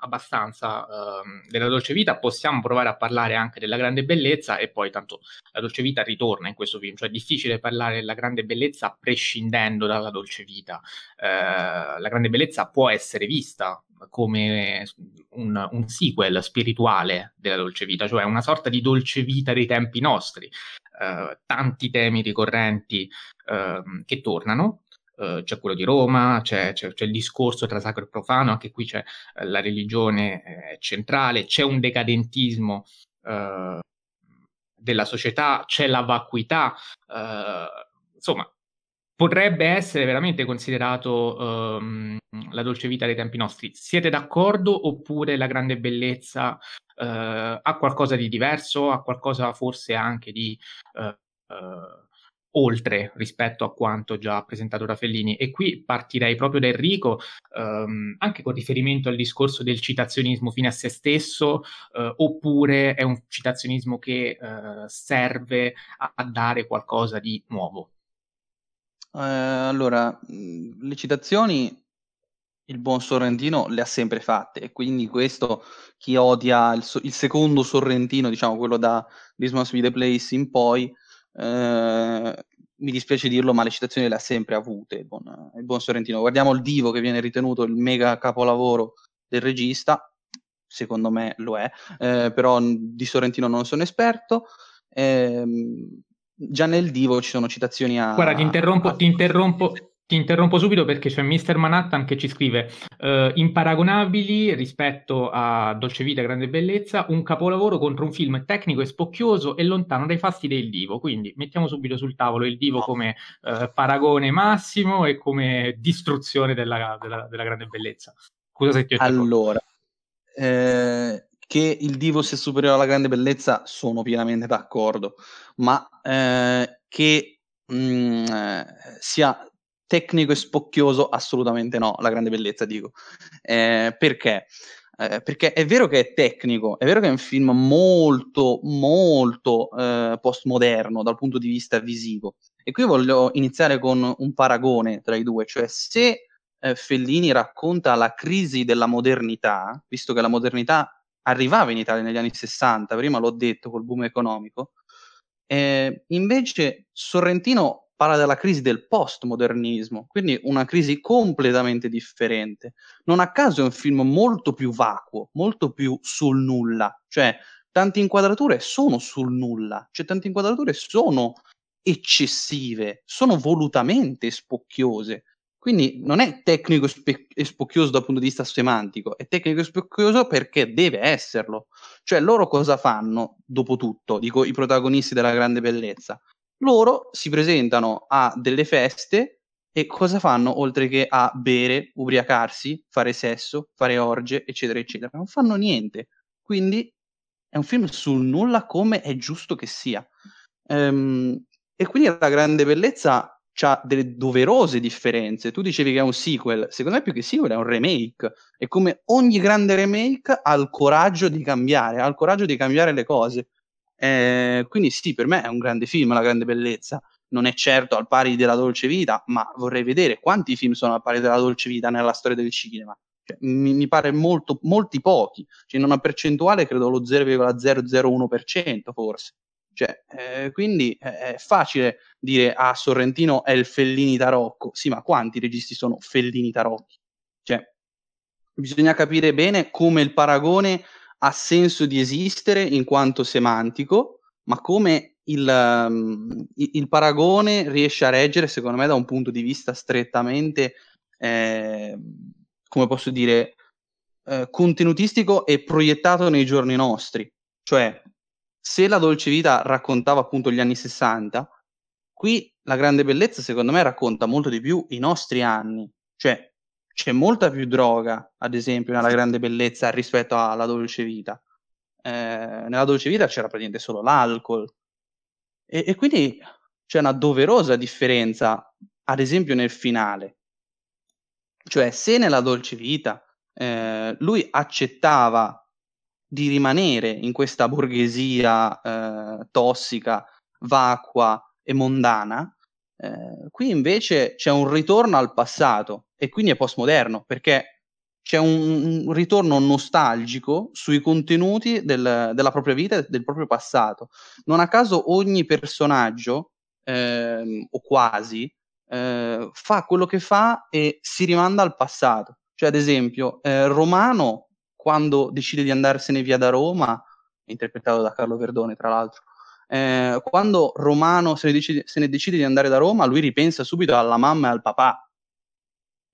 abbastanza uh, della dolce vita, possiamo provare a parlare anche della grande bellezza e poi tanto la dolce vita ritorna in questo film, cioè è difficile parlare della grande bellezza prescindendo dalla dolce vita. Uh, la grande bellezza può essere vista come un, un, sequel spirituale della dolce vita, cioè una sorta di dolce vita dei tempi nostri. Uh, tanti temi ricorrenti ehm, che tornano, Uh, c'è quello di Roma, c'è, c'è, c'è, il discorso tra sacro e profano, anche qui c'è uh, la religione eh, centrale, c'è un decadentismo uh, della società, c'è la vacuità, insomma, potrebbe essere veramente considerato um, la dolce vita dei tempi nostri. Siete d'accordo oppure la grande bellezza ha qualcosa di diverso, ha qualcosa forse anche di oltre rispetto a quanto già presentato da Fellini. E qui partirei proprio da Enrico, ehm, anche con riferimento al discorso del citazionismo fine a se stesso, eh, oppure è un citazionismo che eh, serve a, a, dare qualcosa di nuovo? Eh, allora, le citazioni il buon Sorrentino le ha sempre fatte e quindi questo chi odia il, il secondo Sorrentino, diciamo quello da This Must Be The Place in poi, eh, mi dispiace dirlo, ma le citazioni le ha sempre avute il buon, il buon, Sorrentino. Guardiamo il Divo che viene ritenuto il mega capolavoro del regista, secondo me lo è, eh, però di Sorrentino non sono esperto. Eh, già nel Divo ci sono citazioni a... Guarda, ti interrompo, a... ti interrompo, ti interrompo subito perché c'è Mr. Manhattan che ci scrive uh, imparagonabili rispetto a Dolce Vita Grande Bellezza, un capolavoro contro un film tecnico e spocchioso e lontano dai fasti del divo. Quindi mettiamo subito sul tavolo il divo come uh, paragone massimo e come distruzione della, della, della Grande Bellezza. Scusa se ti ho Allora, eh, che il divo sia superiore alla Grande Bellezza sono pienamente d'accordo, ma eh, che mh, mm, eh, sia tecnico e spocchioso assolutamente no, la grande bellezza dico. Eh, perché? Eh, perché è vero che è tecnico, è vero che è un film molto, molto eh, postmoderno dal punto di vista visivo. E qui voglio iniziare con un paragone tra i due, cioè se eh, Fellini racconta la crisi della modernità, visto che la modernità arrivava in Italia negli anni 60, prima l'ho detto col boom economico, eh, invece Sorrentino parla della crisi del postmodernismo, quindi una crisi completamente differente. Non a caso è un film molto più vacuo, molto più sul nulla, cioè tante inquadrature sono sul nulla, cioè tante inquadrature sono eccessive, sono volutamente spocchiose. Quindi non è tecnico e spocchioso dal punto di vista semantico, è tecnico e spocchioso perché deve esserlo. Cioè loro cosa fanno, dopo tutto, dico i protagonisti della grande bellezza? Loro si presentano a delle feste e cosa fanno oltre che a bere, ubriacarsi, fare sesso, fare orge, eccetera, eccetera? Non fanno niente. Quindi è un film sul nulla come è giusto che sia. Ehm, e quindi la grande bellezza ha delle doverose differenze. Tu dicevi che è un sequel, secondo me più che sequel è un remake. E come ogni grande remake ha il coraggio di cambiare, ha il coraggio di cambiare le cose. Eh, quindi sì, per me è un grande film, La grande bellezza. Non è certo al pari della dolce vita, ma vorrei vedere quanti film sono al pari della dolce vita nella storia del cinema. Cioè, mi, mi, pare molto, molti pochi, cioè in una percentuale credo lo 0,001% forse. Cioè, eh, quindi è facile dire ah Sorrentino è il Fellini Tarocco. Sì, ma quanti registi sono Fellini Tarocchi? Cioè, bisogna capire bene come il paragone ha senso di esistere in quanto semantico, ma come il, um, il, paragone riesce a reggere, secondo me, da un punto di vista strettamente, eh, come posso dire, eh, contenutistico e proiettato nei giorni nostri. Cioè, se la dolce vita raccontava appunto gli anni 60, qui la grande bellezza, secondo me, racconta molto di più i nostri anni. Cioè, c'è molta più droga, ad esempio, nella grande bellezza rispetto alla dolce vita. Eh, nella dolce vita c'era praticamente solo l'alcol. E, e, quindi c'è una doverosa differenza ad esempio nel finale. Cioè, se nella dolce vita eh, lui accettava di rimanere in questa borghesia eh, tossica, vacua e mondana, eh, qui invece c'è un ritorno al passato e quindi è postmoderno perché c'è un, ritorno nostalgico sui contenuti del, della propria vita e del proprio passato. Non a caso ogni personaggio, eh, o quasi, eh, fa quello che fa e si rimanda al passato. Cioè, ad esempio, eh, Romano, quando decide di andarsene via da Roma, interpretato da Carlo Verdone, tra l'altro, eh, quando Romano se ne, decide, se ne, decide, di andare da Roma, lui ripensa subito alla mamma e al papà,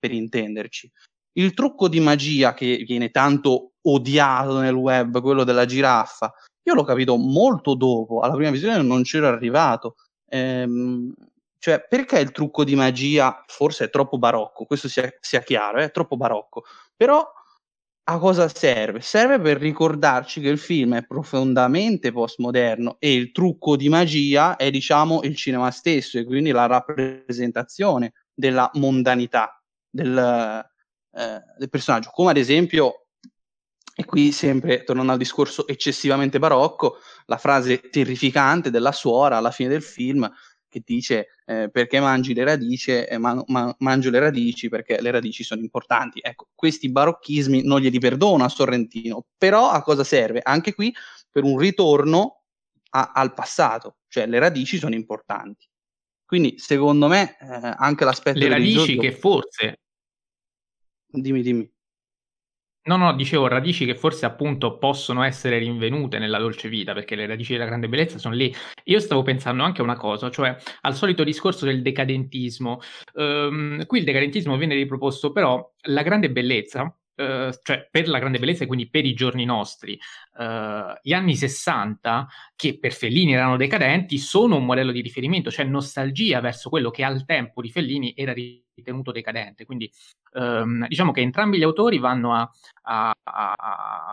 per intenderci. Il trucco di magia che viene tanto odiato nel web, quello della giraffa, io l'ho capito molto dopo, alla prima visione non c'ero arrivato. Ehm, cioè, perché il trucco di magia forse è troppo barocco, questo sia, sia chiaro, è troppo barocco, però a cosa serve? Serve per ricordarci che il film è profondamente postmoderno e il trucco di magia è, diciamo, il cinema stesso e quindi la rappresentazione della mondanità del, eh, del personaggio, come ad esempio, e qui sempre tornando al discorso eccessivamente barocco, la frase terrificante della suora alla fine del film che dice eh, perché mangi le radici, eh, ma, ma, mangio le radici perché le radici sono importanti. Ecco, questi barocchismi non glieli perdono a Sorrentino, però a cosa serve? Anche qui per un ritorno a, al passato, cioè le radici sono importanti. Quindi secondo me eh, anche l'aspetto... Le radici che forse Dimmi, dimmi. No, no, dicevo radici che forse appunto possono essere rinvenute nella dolce vita, perché le radici della grande bellezza sono lì. Io stavo pensando anche a una cosa, cioè al solito discorso del decadentismo. Um, qui il decadentismo viene riproposto, però la grande bellezza Uh, cioè per la grande bellezza e quindi per i giorni nostri, uh, gli anni 60, che per Fellini erano decadenti, sono un modello di riferimento, cioè nostalgia verso quello che al tempo di Fellini era ritenuto decadente. Quindi um, diciamo che entrambi gli autori vanno a, a, a,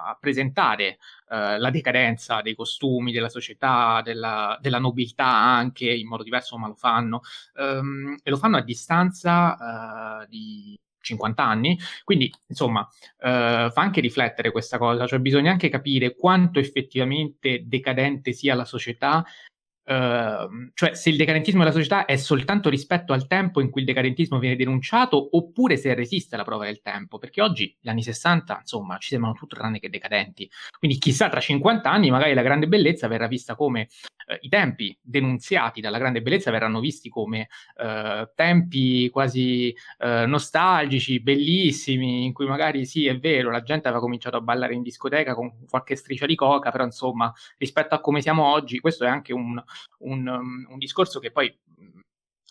a presentare uh, la decadenza dei costumi, della società, della, della, nobiltà anche, in modo diverso ma lo fanno, um, e lo fanno a distanza di 50 anni, quindi insomma eh, fa anche riflettere questa cosa, cioè bisogna anche capire quanto effettivamente decadente sia la società Uh, cioè se il decadentismo della società è soltanto rispetto al tempo in cui il decadentismo viene denunciato oppure se resiste alla prova del tempo, perché oggi gli anni 60 insomma ci sembrano tutto tranne che decadenti, quindi chissà tra 50 anni magari la grande bellezza verrà vista come uh, i tempi denunziati dalla grande bellezza verranno visti come uh, tempi quasi nostalgici, bellissimi, in cui magari sì è vero la gente aveva cominciato a ballare in discoteca con qualche striscia di coca, però insomma rispetto a come siamo oggi questo è anche un un, um, un discorso che poi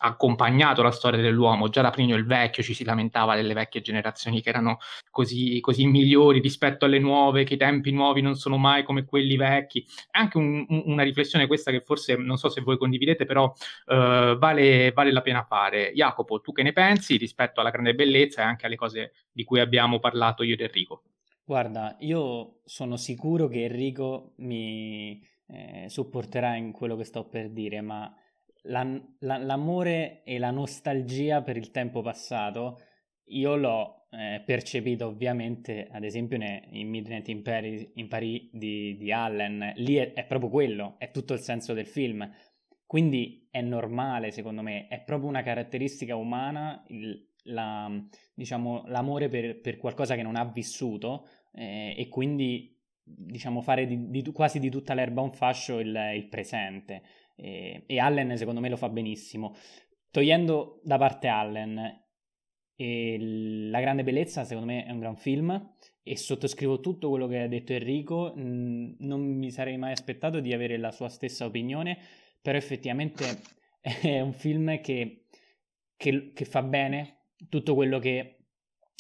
ha accompagnato la storia dell'uomo. Già da Plinio il Vecchio ci si lamentava delle vecchie generazioni che erano così, così migliori rispetto alle nuove, che i tempi nuovi non sono mai come quelli vecchi. È anche un, una riflessione questa che forse non so se voi condividete, però uh, vale, vale, la pena fare. Jacopo, tu che ne pensi rispetto alla grande bellezza e anche alle cose di cui abbiamo parlato io ed Enrico? Guarda, io sono sicuro che Enrico mi eh, supporterà in quello che sto per dire, ma la, la, l'amore e la nostalgia per il tempo passato io l'ho eh, percepito ovviamente, ad esempio, in Midnight in Paris, in Paris di, di, Allen. Lì è, è, proprio quello, è tutto il senso del film. Quindi è normale, secondo me, è proprio una caratteristica umana il, la, diciamo, l'amore per, per, qualcosa che non ha vissuto eh, e quindi diciamo, fare di, di, quasi di tutta l'erba un fascio il, il presente. E, e, Allen, secondo me, lo fa benissimo. Togliendo da parte Allen, La grande bellezza, secondo me, è un gran film. E sottoscrivo tutto quello che ha detto Enrico. Non mi sarei mai aspettato di avere la sua stessa opinione, però effettivamente (laughs) è un film che, che, che fa bene tutto quello che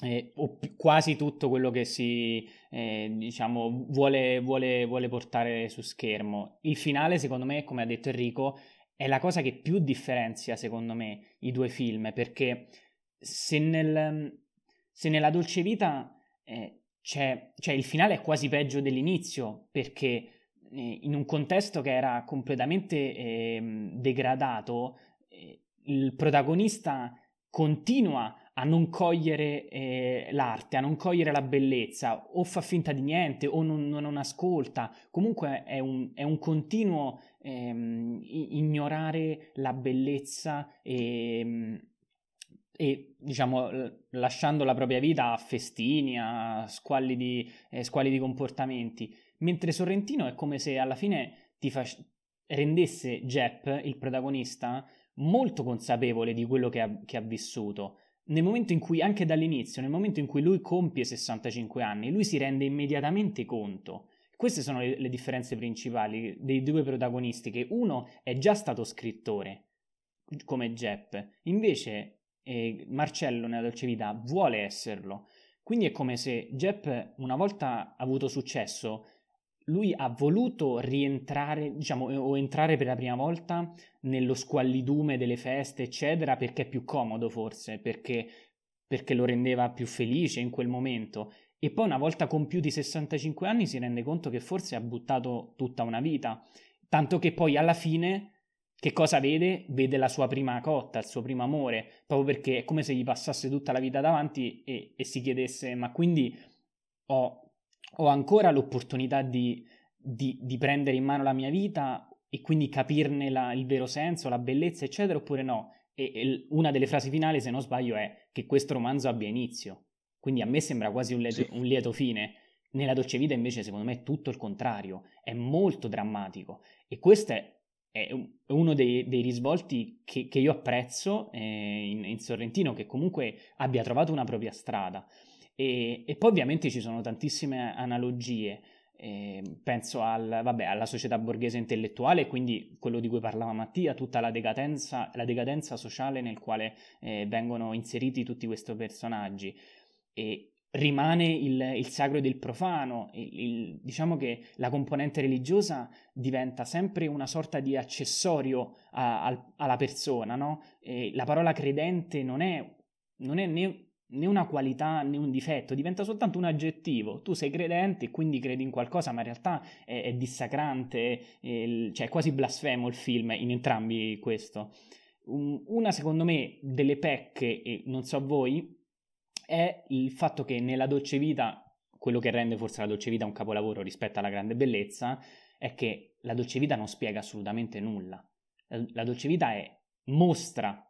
eh, quasi tutto quello che si eh, diciamo vuole, vuole, vuole, portare su schermo. Il finale, secondo me, come ha detto Enrico, è la cosa che più differenzia, secondo me, i due film, perché se, nel, se nella dolce vita eh, c'è, cioè il finale è quasi peggio dell'inizio, perché eh, in un contesto che era completamente ehm, degradato, eh, il protagonista continua a non cogliere eh, l'arte, a non cogliere la bellezza, o fa finta di niente, o non, non ascolta. Comunque è un, è un continuo ehm, ignorare la bellezza e, e, diciamo, lasciando la propria vita a festini, a squalli di, eh, squalli di comportamenti. Mentre Sorrentino è come se alla fine ti fa, rendesse Jep, il protagonista, molto consapevole di quello che ha, che ha vissuto nel momento in cui, anche dall'inizio, nel momento in cui lui compie 65 anni, lui si rende immediatamente conto. Queste sono le, le differenze principali dei due protagonisti, che uno è già stato scrittore, come Jepp, invece eh, Marcello nella dolce vita vuole esserlo. Quindi è come se Jepp, una volta avuto successo, lui ha voluto rientrare, diciamo, o entrare per la prima volta nello squallidume delle feste, eccetera, perché è più comodo forse, perché, perché lo rendeva più felice in quel momento. E poi una volta compiuti 65 anni si rende conto che forse ha buttato tutta una vita. Tanto che poi alla fine che cosa vede? Vede la sua prima cotta, il suo primo amore, proprio perché è come se gli passasse tutta la vita davanti e, e si chiedesse ma quindi ho ho ancora l'opportunità di, di, di, prendere in mano la mia vita e quindi capirne la, il vero senso, la bellezza, eccetera, oppure no? E, e, una delle frasi finali, se non sbaglio, è che questo romanzo abbia inizio. Quindi a me sembra quasi un lieto, sì. un lieto fine. Nella dolce vita invece secondo me è tutto il contrario, è molto drammatico e questo è, è uno dei, dei risvolti che, che, io apprezzo eh, in, in Sorrentino, che comunque abbia trovato una propria strada. E, e poi ovviamente ci sono tantissime analogie. Eh, penso al, vabbè, alla società borghese intellettuale, quindi quello di cui parlava Mattia, tutta la decadenza, la decadenza sociale nel quale eh, vengono inseriti tutti questi personaggi. E rimane il, il sacro ed il profano, il, il, diciamo che la componente religiosa diventa sempre una sorta di accessorio a, a, alla persona, no? la parola credente non è, non è né né una qualità né un difetto, diventa soltanto un aggettivo. Tu sei credente e quindi credi in qualcosa, ma in realtà è, è dissacrante, è, cioè è quasi blasfemo il film in entrambi questo. Una, secondo me, delle pecche, e non so voi, è il fatto che nella dolce vita, quello che rende forse la dolce vita un capolavoro rispetto alla grande bellezza, è che la dolce vita non spiega assolutamente nulla. La, la dolce vita è mostra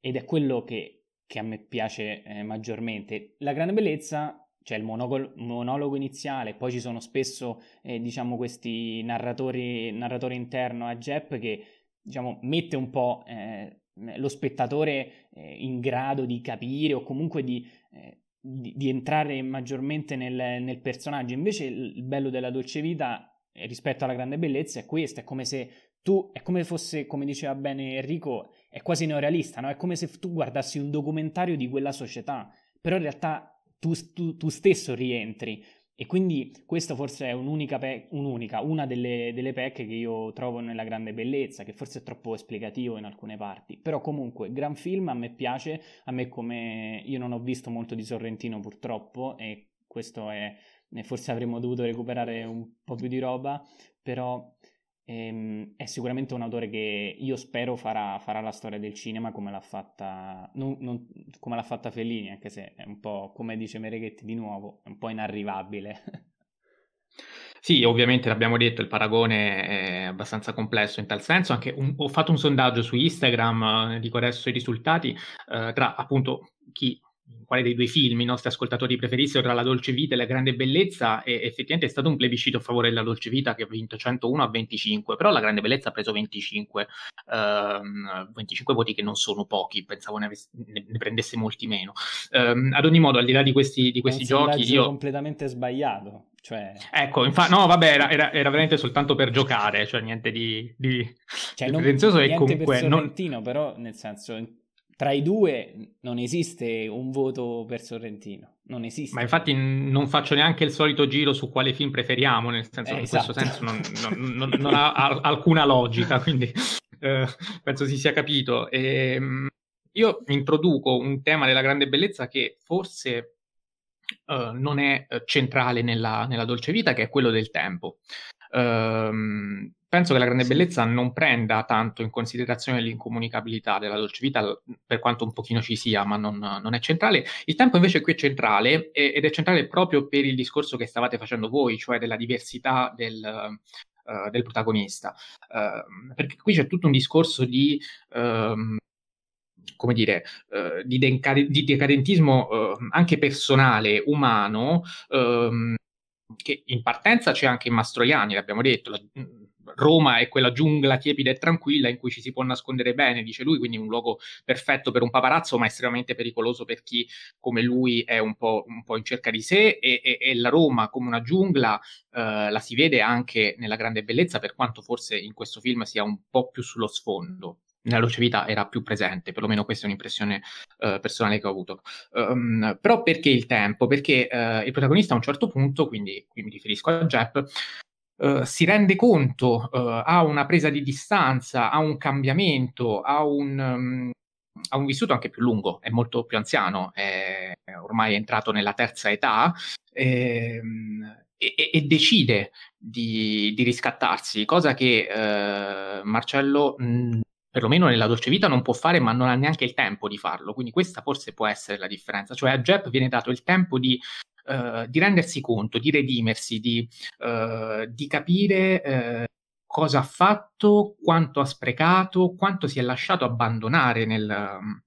ed è quello che che a me piace eh, maggiormente. La grande bellezza c'è il monologo, iniziale, poi ci sono spesso eh, diciamo questi narratori, narratore interno a Jep che diciamo mette un po' eh, lo spettatore eh, in grado di capire o comunque di, eh, di, di entrare maggiormente nel, nel, personaggio. Invece il bello della dolce vita eh, rispetto alla grande bellezza è questo, è come se tu, è come fosse, come diceva bene Enrico, è quasi neorealista, no? È come se tu guardassi un documentario di quella società, però in realtà tu, tu, tu stesso rientri. E quindi questo forse è un'unica, pe- un'unica una delle, delle, pecche che io trovo nella grande bellezza, che forse è troppo esplicativo in alcune parti. Però comunque, gran film, a me piace, a me come... Io non ho visto molto di Sorrentino purtroppo, e questo è... Forse avremmo dovuto recuperare un po' più di roba, però Ehm, è sicuramente un autore che io spero farà, farà la storia del cinema come l'ha, fatta, non, non, come l'ha fatta Fellini, anche se è un po', come dice Mereghetti di nuovo, è un po' inarrivabile. (laughs) Sì, ovviamente l'abbiamo detto, il paragone è abbastanza complesso in tal senso. Un, ho fatto un sondaggio su Instagram, eh, dico adesso i risultati, eh, tra appunto chi quale dei due film i nostri ascoltatori preferissero tra La Dolce Vita e La Grande Bellezza e effettivamente è stato un plebiscito a favore della Dolce Vita che ha vinto 101 a 25, però La Grande Bellezza ha preso 25, ehm, 25 voti che non sono pochi, pensavo ne, avesse, ne, ne prendesse molti meno. Ehm, ad ogni modo, al di là di questi, di questi giochi... Io... completamente sbagliato. Cioè... Ecco, infatti, no, vabbè, era, era, era, veramente soltanto per giocare, cioè niente di, di, cioè, non, pretenzioso e comunque... Non... però, nel senso, tra i due non esiste un voto per Sorrentino, non esiste. Ma infatti non faccio neanche il solito giro su quale film preferiamo, nel senso eh, in esatto. questo senso non, non, non, non ha alcuna logica, quindi eh, penso si sia capito. E, ehm, io introduco un tema della grande bellezza che forse uh, non è centrale nella, nella dolce vita, che è quello del tempo. Um, penso che la grande bellezza non prenda tanto in considerazione l'incomunicabilità della dolce vita, per quanto un pochino ci sia, ma non, non è centrale. Il tempo invece qui è centrale ed è centrale proprio per il discorso che stavate facendo voi, cioè della diversità del, uh, del protagonista. Uh, perché qui c'è tutto un discorso di... Uh, come dire, uh, di, deca- di, decadentismo uh, anche personale, umano, che in partenza c'è anche in Mastroianni, l'abbiamo detto, la, Roma è quella giungla tiepida e tranquilla in cui ci si può nascondere bene, dice lui, quindi un luogo perfetto per un paparazzo, ma estremamente pericoloso per chi come lui è un po', un po in cerca di sé. E, e, e, la Roma come una giungla eh, la si vede anche nella grande bellezza, per quanto forse in questo film sia un po' più sullo sfondo nella luce vita era più presente, perlomeno questa è un'impressione uh, personale che ho avuto. Um, però perché il tempo? Perché uh, il protagonista a un certo punto, quindi qui mi riferisco a Jeff, Uh, si rende conto, uh, ha una presa di distanza, ha un cambiamento, ha un, um, ha un, vissuto anche più lungo, è molto più anziano, è ormai è entrato nella terza età ehm, e, e, e decide di, di, riscattarsi, cosa che uh, Marcello mh, perlomeno nella dolce vita non può fare, ma non ha neanche il tempo di farlo. Quindi questa forse può essere la differenza. Cioè a Jeb viene dato il tempo di uh, di rendersi conto, di redimersi, di, uh, di capire uh, cosa ha fatto, quanto ha sprecato, quanto si è lasciato abbandonare nel,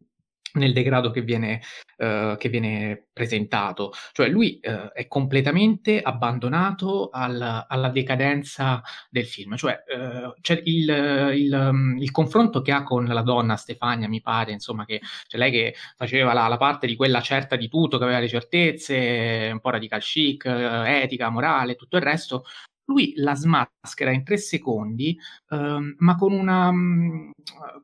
nel degrado che viene, uh, che viene, presentato. Cioè lui uh, è completamente abbandonato al, alla decadenza del film. Cioè uh, c'è il, il, um, il, confronto che ha con la donna Stefania, mi pare, insomma, che cioè lei che faceva la, la, parte di quella certa di tutto, che aveva le certezze, un po' radical chic, etica, morale, tutto il resto, lui la smaschera in tre secondi, ehm, ma con una, mm,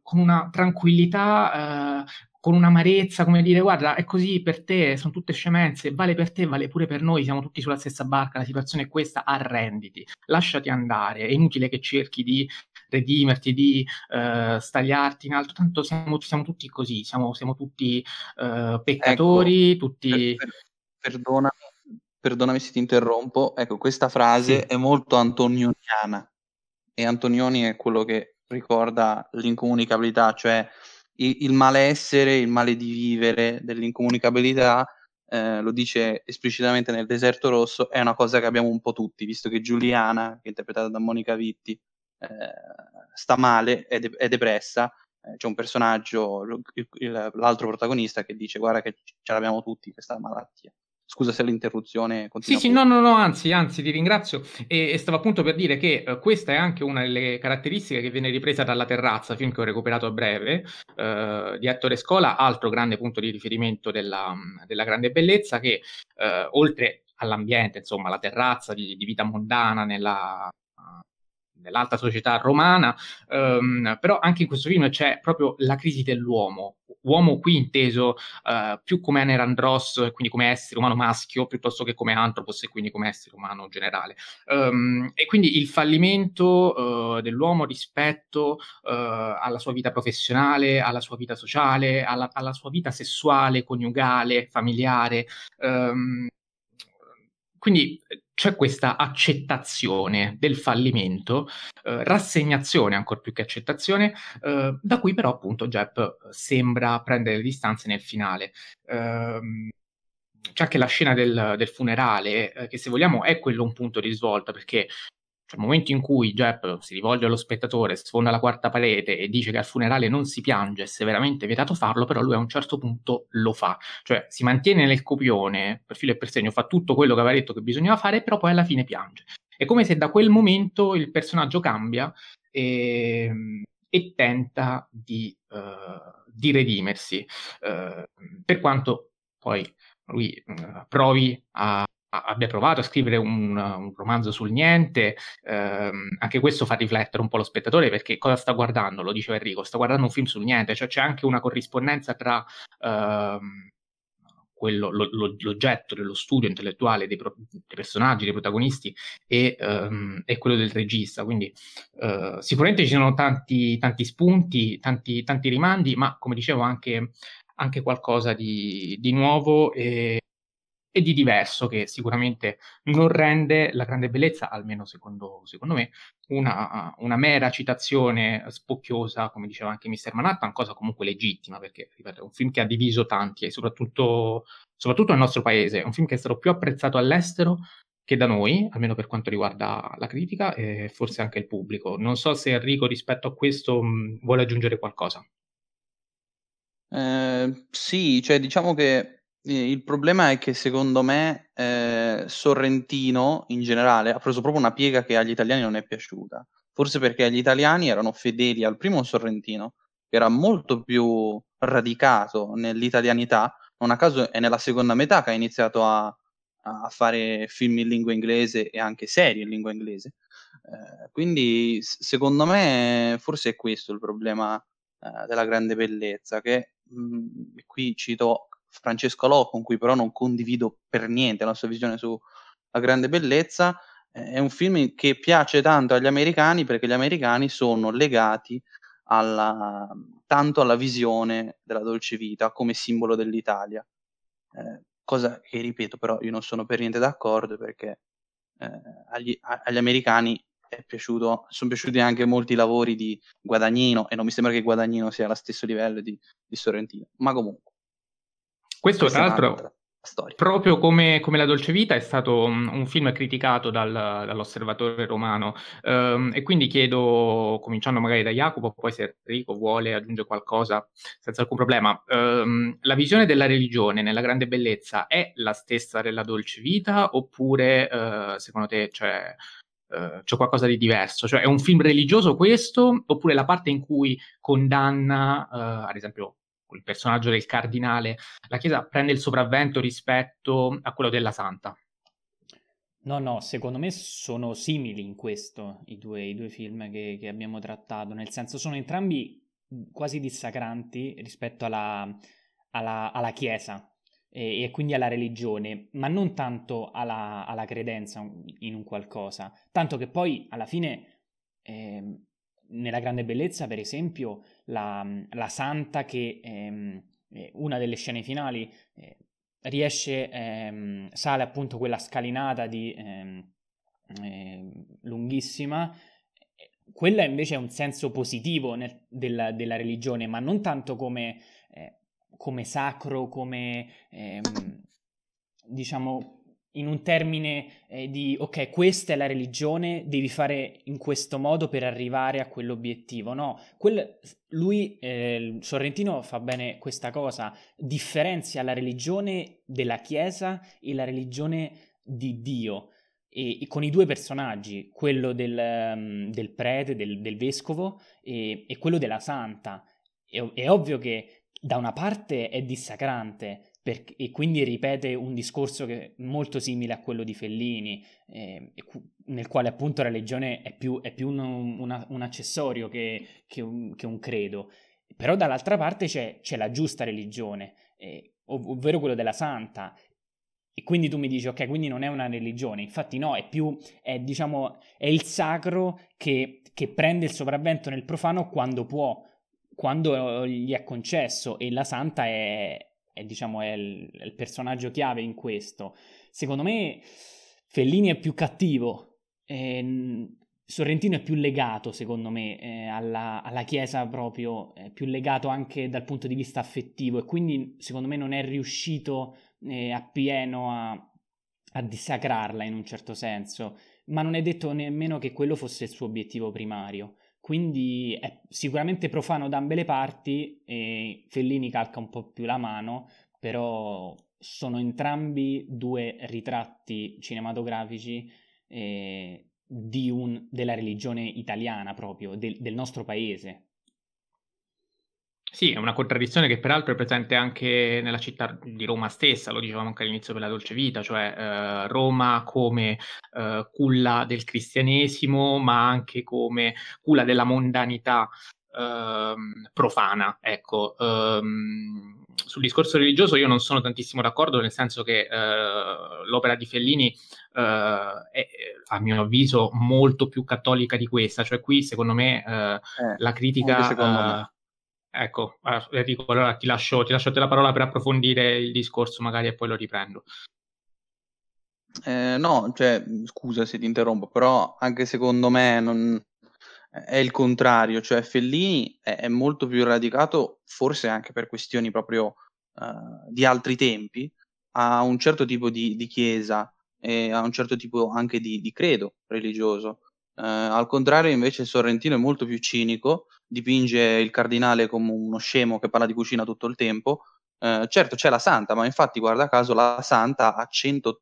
con una tranquillità, eh, con un'amarezza, come dire, guarda, è così per te, sono tutte scemenze, vale per te, vale pure per noi, siamo tutti sulla stessa barca, la situazione è questa, arrenditi, lasciati andare, è inutile che cerchi di redimerti, di uh, stagliarti in alto, tanto siamo, siamo tutti così, siamo, siamo tutti uh, peccatori, ecco, tutti... Per, per, perdonami, perdonami se ti interrompo, ecco, questa frase sì. è molto antonioniana e Antonioni è quello che ricorda l'incomunicabilità, cioè il, malessere, il male di vivere, dell'incomunicabilità, eh, lo dice esplicitamente nel Deserto Rosso, è una cosa che abbiamo un po' tutti, visto che Giuliana, che è interpretata da Monica Vitti, eh, sta male, è, de- è depressa, eh, c'è un personaggio, il, il, l'altro protagonista, che dice guarda che ce l'abbiamo tutti questa malattia. Scusa se l'interruzione continua. Sì, sì, no, no, no, anzi, anzi, ti ringrazio. E, e stavo appunto per dire che uh, questa è anche una delle caratteristiche che viene ripresa dalla Terrazza, film che ho recuperato a breve, uh, di Ettore Scola, altro grande punto di riferimento della, della grande bellezza, che uh, oltre all'ambiente, insomma, la terrazza di, di vita mondana nella, nell'alta società romana, um, però anche in questo film c'è proprio la crisi dell'uomo, uomo qui inteso uh, più come Anerandros, quindi come essere umano maschio, piuttosto che come Anthropos e quindi come essere umano generale. Um, e quindi il fallimento uh, dell'uomo rispetto uh, alla sua vita professionale, alla sua vita sociale, alla, alla sua vita sessuale, coniugale, familiare. Um, quindi c'è questa accettazione del fallimento, eh, rassegnazione ancora più che accettazione, eh, da cui però appunto Jeb sembra prendere le distanze nel finale. Eh, c'è anche la scena del, del funerale, eh, che se vogliamo è quello un punto di svolta, perché nel momento in cui Jeff si rivolge allo spettatore, sfonda la quarta parete e dice che al funerale non si piange, è severamente vietato farlo, però lui a un certo punto lo fa. Cioè si mantiene nel copione, per filo e per segno, fa tutto quello che aveva detto che bisognava fare, però poi alla fine piange. È come se da quel momento il personaggio cambia e, e tenta di, uh, di redimersi, uh, per quanto poi lui uh, provi a abbia provato a scrivere un, un romanzo sul niente, ehm, anche questo fa riflettere un po' lo spettatore perché cosa sta guardando? Lo diceva Enrico, sta guardando un film sul niente, cioè c'è anche una corrispondenza tra ehm, quello, lo, lo, l'oggetto dello studio intellettuale dei, pro, dei personaggi, dei protagonisti e, ehm, e, quello del regista. Quindi eh, sicuramente ci sono tanti, tanti spunti, tanti, tanti rimandi, ma come dicevo anche, anche qualcosa di, di nuovo e e di diverso che sicuramente non rende la grande bellezza, almeno secondo, secondo me, una, una, mera citazione spocchiosa, come diceva anche Mr. Manhattan, cosa comunque legittima, perché ripeto, è un film che ha diviso tanti e soprattutto, soprattutto nel nostro paese, è un film che è stato più apprezzato all'estero che da noi, almeno per quanto riguarda la critica e forse anche il pubblico. Non so se Enrico rispetto a questo mh, vuole aggiungere qualcosa. Eh, sì, cioè diciamo che il problema è che secondo me, ehm, Sorrentino in generale ha preso proprio una piega che agli italiani non è piaciuta. Forse perché gli italiani erano fedeli al primo Sorrentino, che era molto più radicato nell'italianità, non a caso è nella seconda metà che ha iniziato a a fare film in lingua inglese e anche serie in lingua inglese. Ehm, quindi secondo me forse è questo il problema, ehm, della grande bellezza che, mhmm, qui cito Francesco Lò, con cui però non condivido per niente la sua visione sulla grande bellezza, è un film che piace tanto agli americani perché gli americani sono legati alla, tanto alla visione della dolce vita come simbolo dell'Italia. Eh, cosa che ripeto, però io non sono per niente d'accordo perché eh, agli, agli, americani piaciuto, sono piaciuti anche molti lavori di Guadagnino e non mi sembra che Guadagnino sia allo stesso livello di, di Sorrentino, ma comunque. Questo, tra l'altro, proprio come, come, La Dolce Vita, è stato un, un film criticato dal, dall'osservatore romano. Um, e quindi chiedo, cominciando magari da Jacopo, poi se Enrico vuole aggiungere qualcosa, senza alcun problema. Um, la visione della religione nella grande bellezza è la stessa della Dolce Vita, oppure uh, secondo te c'è. Uh, c'è qualcosa di diverso, cioè è un film religioso questo, oppure la parte in cui condanna, uh, ad esempio, il personaggio del cardinale, la Chiesa prende il sopravvento rispetto a quello della Santa. No, no, secondo me sono simili in questo i due, i due film che, che, abbiamo trattato, nel senso sono entrambi quasi dissacranti rispetto alla, alla, alla Chiesa e, e, quindi alla religione, ma non tanto alla, alla, credenza in un qualcosa, tanto che poi alla fine eh, nella grande bellezza, per esempio, la, la santa che ehm, una delle scene finali eh, riesce, ehm, sale appunto quella scalinata di ehm, eh, lunghissima. Quella invece è un senso positivo nel, della, della, religione, ma non tanto come, eh, come sacro, come ehm, diciamo in un termine eh, di ok, questa è la religione, devi fare in questo modo per arrivare a quell'obiettivo. No, Quel, lui, eh, Sorrentino, fa bene questa cosa, differenzia la religione della Chiesa e la religione di Dio. E, e con i due personaggi, quello del, um, del prete, del, del vescovo e, e, quello della santa. È, è ovvio che da una parte è dissacrante, per, e quindi ripete un discorso che molto simile a quello di Fellini, eh, nel quale appunto la religione è più, è più un, una, un, accessorio che, che, un, che, un, credo. Però dall'altra parte c'è, c'è la giusta religione, eh, ov- ovvero quello della santa. E quindi tu mi dici, ok, quindi non è una religione. Infatti no, è più, è, diciamo, è il sacro che, che prende il sopravvento nel profano quando può, quando gli è concesso e la santa è, è, diciamo, è il, è il personaggio chiave in questo. Secondo me Fellini è più cattivo, eh, Sorrentino è più legato, secondo me, eh, alla, alla, Chiesa proprio, è più legato anche dal punto di vista affettivo e quindi secondo me non è riuscito eh, appieno a, a dissacrarla in un certo senso, ma non è detto nemmeno che quello fosse il suo obiettivo primario. Quindi è sicuramente profano da ambe le parti e Fellini calca un po' più la mano, però sono entrambi due ritratti cinematografici eh, un, della religione italiana proprio, del, del nostro paese. Sì, è una contraddizione che peraltro è presente anche nella città di Roma stessa, lo dicevamo anche all'inizio per la dolce vita, cioè eh, Roma come eh, culla del cristianesimo, ma anche come culla della mondanità eh, profana. Ecco, ehm, sul discorso religioso io non sono tantissimo d'accordo, nel senso che eh, l'opera di Fellini eh, è, a mio avviso, molto più cattolica di questa, cioè qui secondo me eh, la critica Ecco, Enrico, allora ti lascio, ti lascio te la parola per approfondire il discorso magari e poi lo riprendo. Eh, no, cioè, scusa se ti interrompo, però anche secondo me non... è il contrario, cioè Fellini è, è, molto più radicato, forse anche per questioni proprio uh, di altri tempi, a un certo tipo di, di, chiesa e a un certo tipo anche di, di credo religioso. Uh, al contrario, invece, Sorrentino è molto più cinico, dipinge il cardinale come uno scemo che parla di cucina tutto il tempo. Uh, certo, c'è la santa, ma infatti, guarda caso, la santa ha 100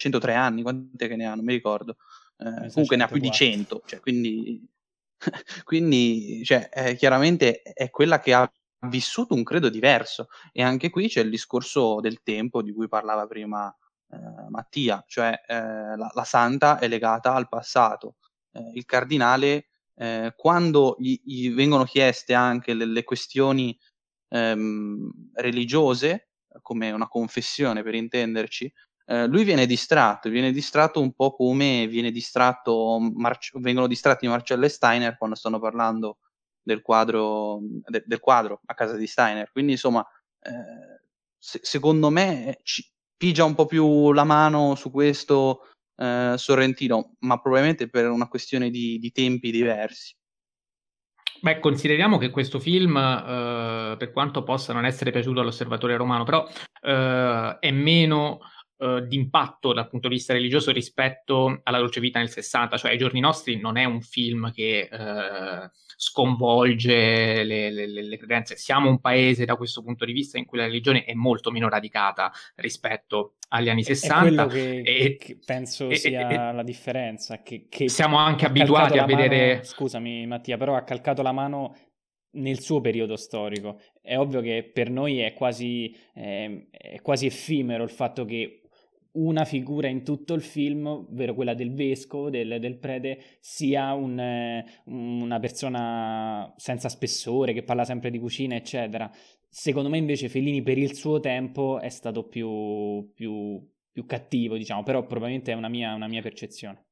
103 anni, quante che ne ha, non mi ricordo. Eh, comunque ne ha più di 100, cioè, quindi, (laughs) quindi cioè, eh, chiaramente è quella che ha vissuto un credo diverso e anche qui c'è il discorso del tempo di cui parlava prima eh, Mattia, cioè eh, la, la, santa è legata al passato, eh, il cardinale eh, quando gli, gli, vengono chieste anche le, le questioni ehm, religiose, come una confessione per intenderci, eh, lui viene distratto, viene distratto un po' come viene distratto Mar- vengono distratti Marcello e Steiner quando stanno parlando del quadro, de- del quadro a casa di Steiner. Quindi, insomma, eh, se- secondo me ci pigia un po' più la mano su questo eh, Sorrentino, ma probabilmente per una questione di, di tempi diversi. Beh, consideriamo che questo film, eh, per quanto possa non essere piaciuto all'osservatore romano, però eh, è meno eh, d'impatto dal punto di vista religioso rispetto alla dolce vita nel 60, cioè ai giorni nostri non è un film che eh, sconvolge le, le, le, credenze. Siamo un paese da questo punto di vista in cui la religione è molto meno radicata rispetto agli anni 60. È quello che, e, che penso e, sia e, la differenza. Che, che siamo anche abituati a vedere... Mano, scusami Mattia, però ha calcato la mano nel suo periodo storico. È ovvio che per noi è quasi, eh, è quasi effimero il fatto che una figura in tutto il film, ovvero quella del vescovo, del, del prete, sia un, eh, una persona senza spessore, che parla sempre di cucina, eccetera. Secondo me invece Fellini per il suo tempo è stato più, più, più cattivo, diciamo, però probabilmente è una mia, una mia percezione.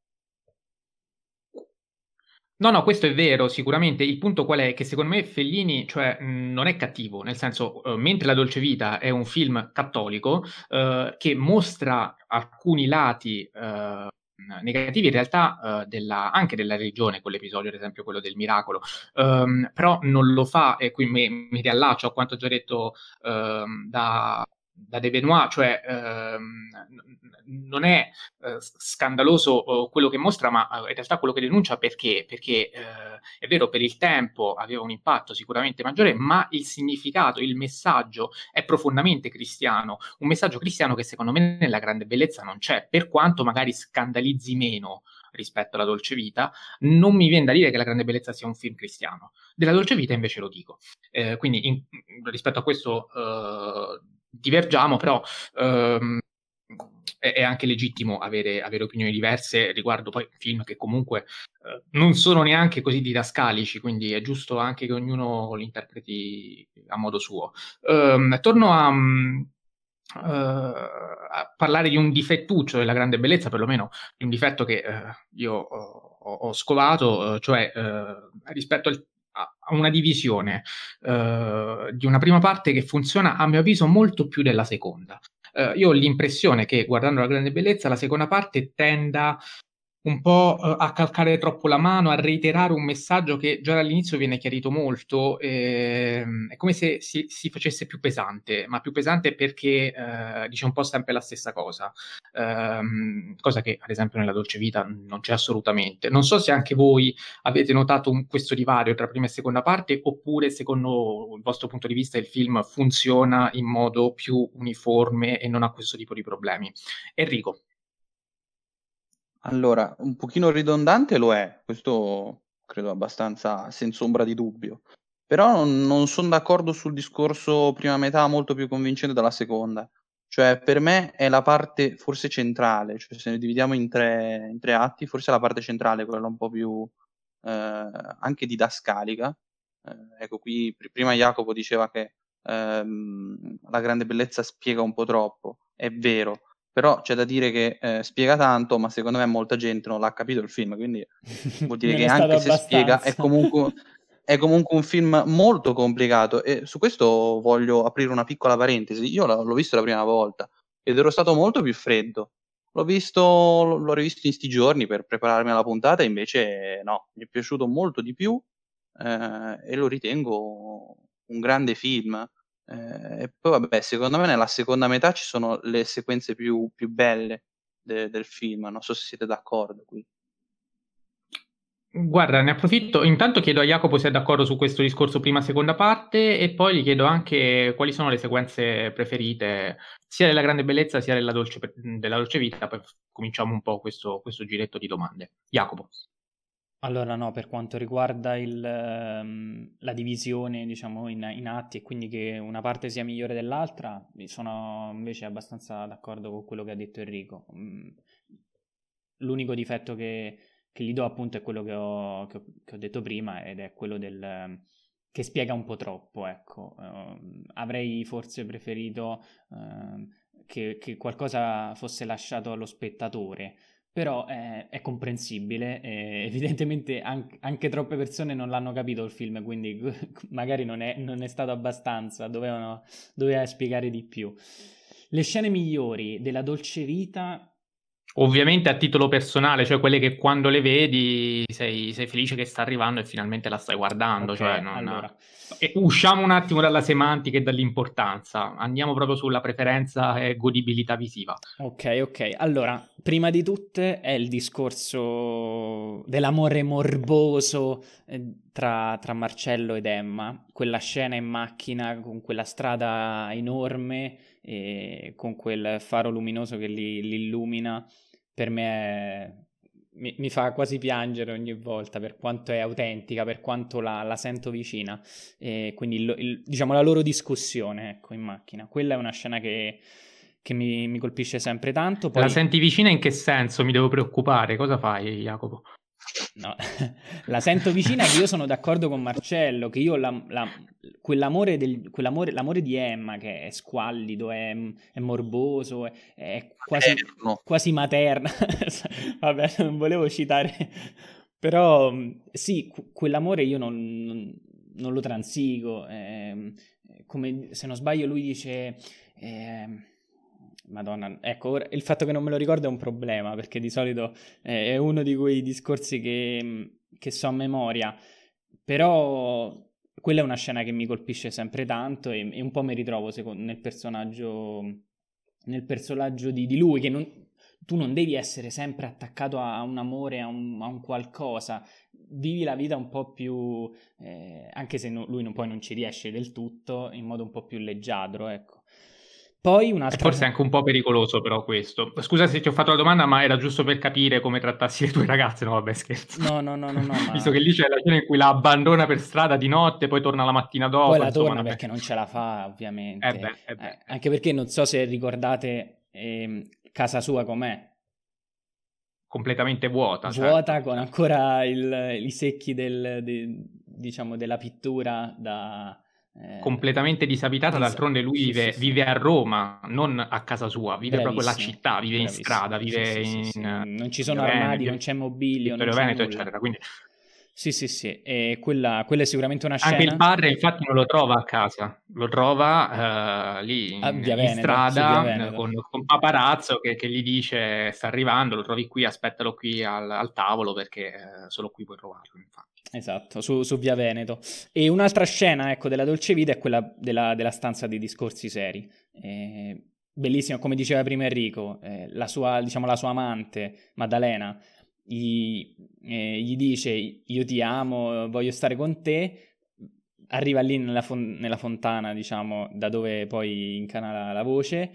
No, no, questo è vero, sicuramente. Il punto qual è? Che secondo me Fellini, cioè, non è cattivo, nel senso, uh, mentre La Dolce Vita è un film cattolico uh, che mostra alcuni lati uh, negativi in realtà della, anche della religione, quell'episodio, ad esempio quello del miracolo, um, però non lo fa, e qui mi, mi riallaccio a quanto già detto um, da da De Benoit, cioè ehm, non è eh, scandaloso eh, quello che mostra, ma eh, in realtà quello che denuncia perché? Perché eh, è vero, per il tempo aveva un impatto sicuramente maggiore, ma il significato, il messaggio è profondamente cristiano, un messaggio cristiano che secondo me nella grande bellezza non c'è, per quanto magari scandalizzi meno rispetto alla Dolce Vita, non mi viene da dire che La Grande Bellezza sia un film cristiano. Della Dolce Vita invece lo dico. Eh, quindi in, rispetto a questo eh, divergiamo, però ehm, è, è, anche legittimo avere, avere, opinioni diverse riguardo poi film che comunque eh, non sono neanche così didascalici, quindi è giusto anche che ognuno li interpreti a modo suo. Um, torno a, uh, a, parlare di un difettuccio della grande bellezza, perlomeno di un difetto che uh, io ho, ho scovato, uh, cioè rispetto al una divisione uh, di una prima parte che funziona a mio avviso molto più della seconda. Uh, io ho l'impressione che guardando la grande bellezza la seconda parte tenda un po' uh, a calcare troppo la mano, a reiterare un messaggio che già dall'inizio viene chiarito molto, ehm, è come se si, si, facesse più pesante, ma più pesante perché uh, dice un po' sempre la stessa cosa, um, cosa che ad esempio nella dolce vita non c'è assolutamente. Non so se anche voi avete notato un, questo divario tra prima e seconda parte, oppure secondo il vostro punto di vista il film funziona in modo più uniforme e non ha questo tipo di problemi. Enrico. Allora, un pochino ridondante lo è, questo credo abbastanza senza ombra di dubbio. Però non, non sono d'accordo sul discorso prima metà molto più convincente della seconda. Cioè, per me è la parte forse centrale, cioè se ne dividiamo in tre, in tre atti, forse è la parte centrale, quella un po' più eh, anche didascalica. Eh, ecco, qui prima Jacopo diceva che ehm, la grande bellezza spiega un po' troppo, è vero, però c'è da dire che eh, spiega tanto, ma secondo me molta gente non l'ha capito il film, quindi (laughs) vuol dire che anche se spiega è comunque, è comunque, un film molto complicato e su questo voglio aprire una piccola parentesi. Io l'ho visto la prima volta ed ero stato molto più freddo. l'ho visto, l'ho rivisto in sti giorni per prepararmi alla puntata, invece no, mi è piaciuto molto di più eh, e lo ritengo un grande film. Eh, e poi vabbè, secondo me nella seconda metà ci sono le sequenze più, più belle de- del film, non so se siete d'accordo qui. Guarda, ne approfitto. Intanto chiedo a Jacopo se è d'accordo su questo discorso prima-seconda parte e poi gli chiedo anche quali sono le sequenze preferite sia della grande bellezza sia della dolce, della dolce vita. Poi cominciamo un po' questo, questo giretto di domande. Jacopo. Allora no, per quanto riguarda il, um, la divisione diciamo in, in, atti e quindi che una parte sia migliore dell'altra, sono invece abbastanza d'accordo con quello che ha detto Enrico. Mm, l'unico difetto che, che gli do appunto è quello che ho, che ho, che ho detto prima ed è quello del che spiega un po' troppo, ecco. Uh, avrei forse preferito uh, che, qualcosa fosse lasciato allo spettatore, però è, è comprensibile. E (laughs) evidentemente anche, anche, troppe persone non l'hanno capito il film, quindi (laughs) magari non è, non è stato abbastanza, dovevano, doveva spiegare di più. Le scene migliori della dolce vita Ovviamente a titolo personale, cioè quelle che quando le vedi sei, sei felice che sta arrivando e finalmente la stai guardando. Okay, cioè non... allora. usciamo un attimo dalla semantica e dall'importanza, andiamo proprio sulla preferenza e godibilità visiva. Ok, ok. Allora, prima di tutte è il discorso dell'amore morboso eh, tra, tra Marcello ed Emma, quella scena in macchina con quella strada enorme e con quel faro luminoso che li, li illumina per me mi, mi, fa quasi piangere ogni volta per quanto è autentica, per quanto la, la sento vicina. E quindi il, il, diciamo la loro discussione ecco, in macchina. Quella è una scena che, che mi, mi, colpisce sempre tanto. Poi... La senti vicina in che senso? Mi devo preoccupare. Cosa fai, Jacopo? No, (laughs) la sento vicina che io sono d'accordo con Marcello, che io la, la, quell'amore, del, quell'amore l'amore di Emma che è squallido, è, è morboso, è, è quasi, materno. quasi materna. (laughs) Vabbè, non volevo citare, però sì, quell'amore io non, non, non lo transigo. Eh, come se non sbaglio lui dice... Eh, Madonna, ecco, il fatto che non me lo ricordo è un problema, perché di solito eh, è uno di quei discorsi che, che so a memoria, però quella è una scena che mi colpisce sempre tanto e, e un po' mi ritrovo secondo, nel personaggio, nel personaggio di, di lui, che non, tu non devi essere sempre attaccato a, un amore, a un, a un qualcosa, vivi la vita un po' più, eh, anche se no, lui non, poi non ci riesce del tutto, in modo un po' più leggiadro, ecco. Poi un'altra... Forse è anche un po' pericoloso però questo. Scusa se ti ho fatto la domanda, ma era giusto per capire come trattassi le tue ragazze, no vabbè scherzo. No, no, no, no, no (laughs) ma... Visto che lì c'è la scena in cui la abbandona per strada di notte, poi torna la mattina dopo. Poi la insomma, torna perché non ce la fa, ovviamente. Eh beh, eh beh. Eh, anche perché non so se ricordate eh, casa sua com'è. Completamente vuota. Vuota certo. con ancora il, i secchi del, de, diciamo, della pittura da completamente disabitata, esatto. d'altronde lui vive, sì, sì, vive, a Roma, non a casa sua, vive Bravissimo. proprio la città, vive in strada, vive in... Non ci sono armadi, Veneto, non c'è mobilio, non c'è Veneto, eccetera, quindi... Sì, sì, sì, e quella, quella, è sicuramente una scena... Anche il padre infatti non lo trova a casa, lo trova uh, lì in, in Veneto, strada con, con paparazzo che, che, gli dice sta arrivando, lo trovi qui, aspettalo qui al, al tavolo perché uh, solo qui puoi trovarlo infatti. Esatto, su, su, Via Veneto. E un'altra scena, ecco, della Dolce Vita è quella della, della stanza dei discorsi seri. Eh, bellissima, come diceva prima Enrico, eh, la, sua, diciamo, la sua amante, Maddalena, gli, eh, gli, dice io ti amo, voglio stare con te, arriva lì nella, fon- nella fontana, diciamo, da dove poi incana la voce,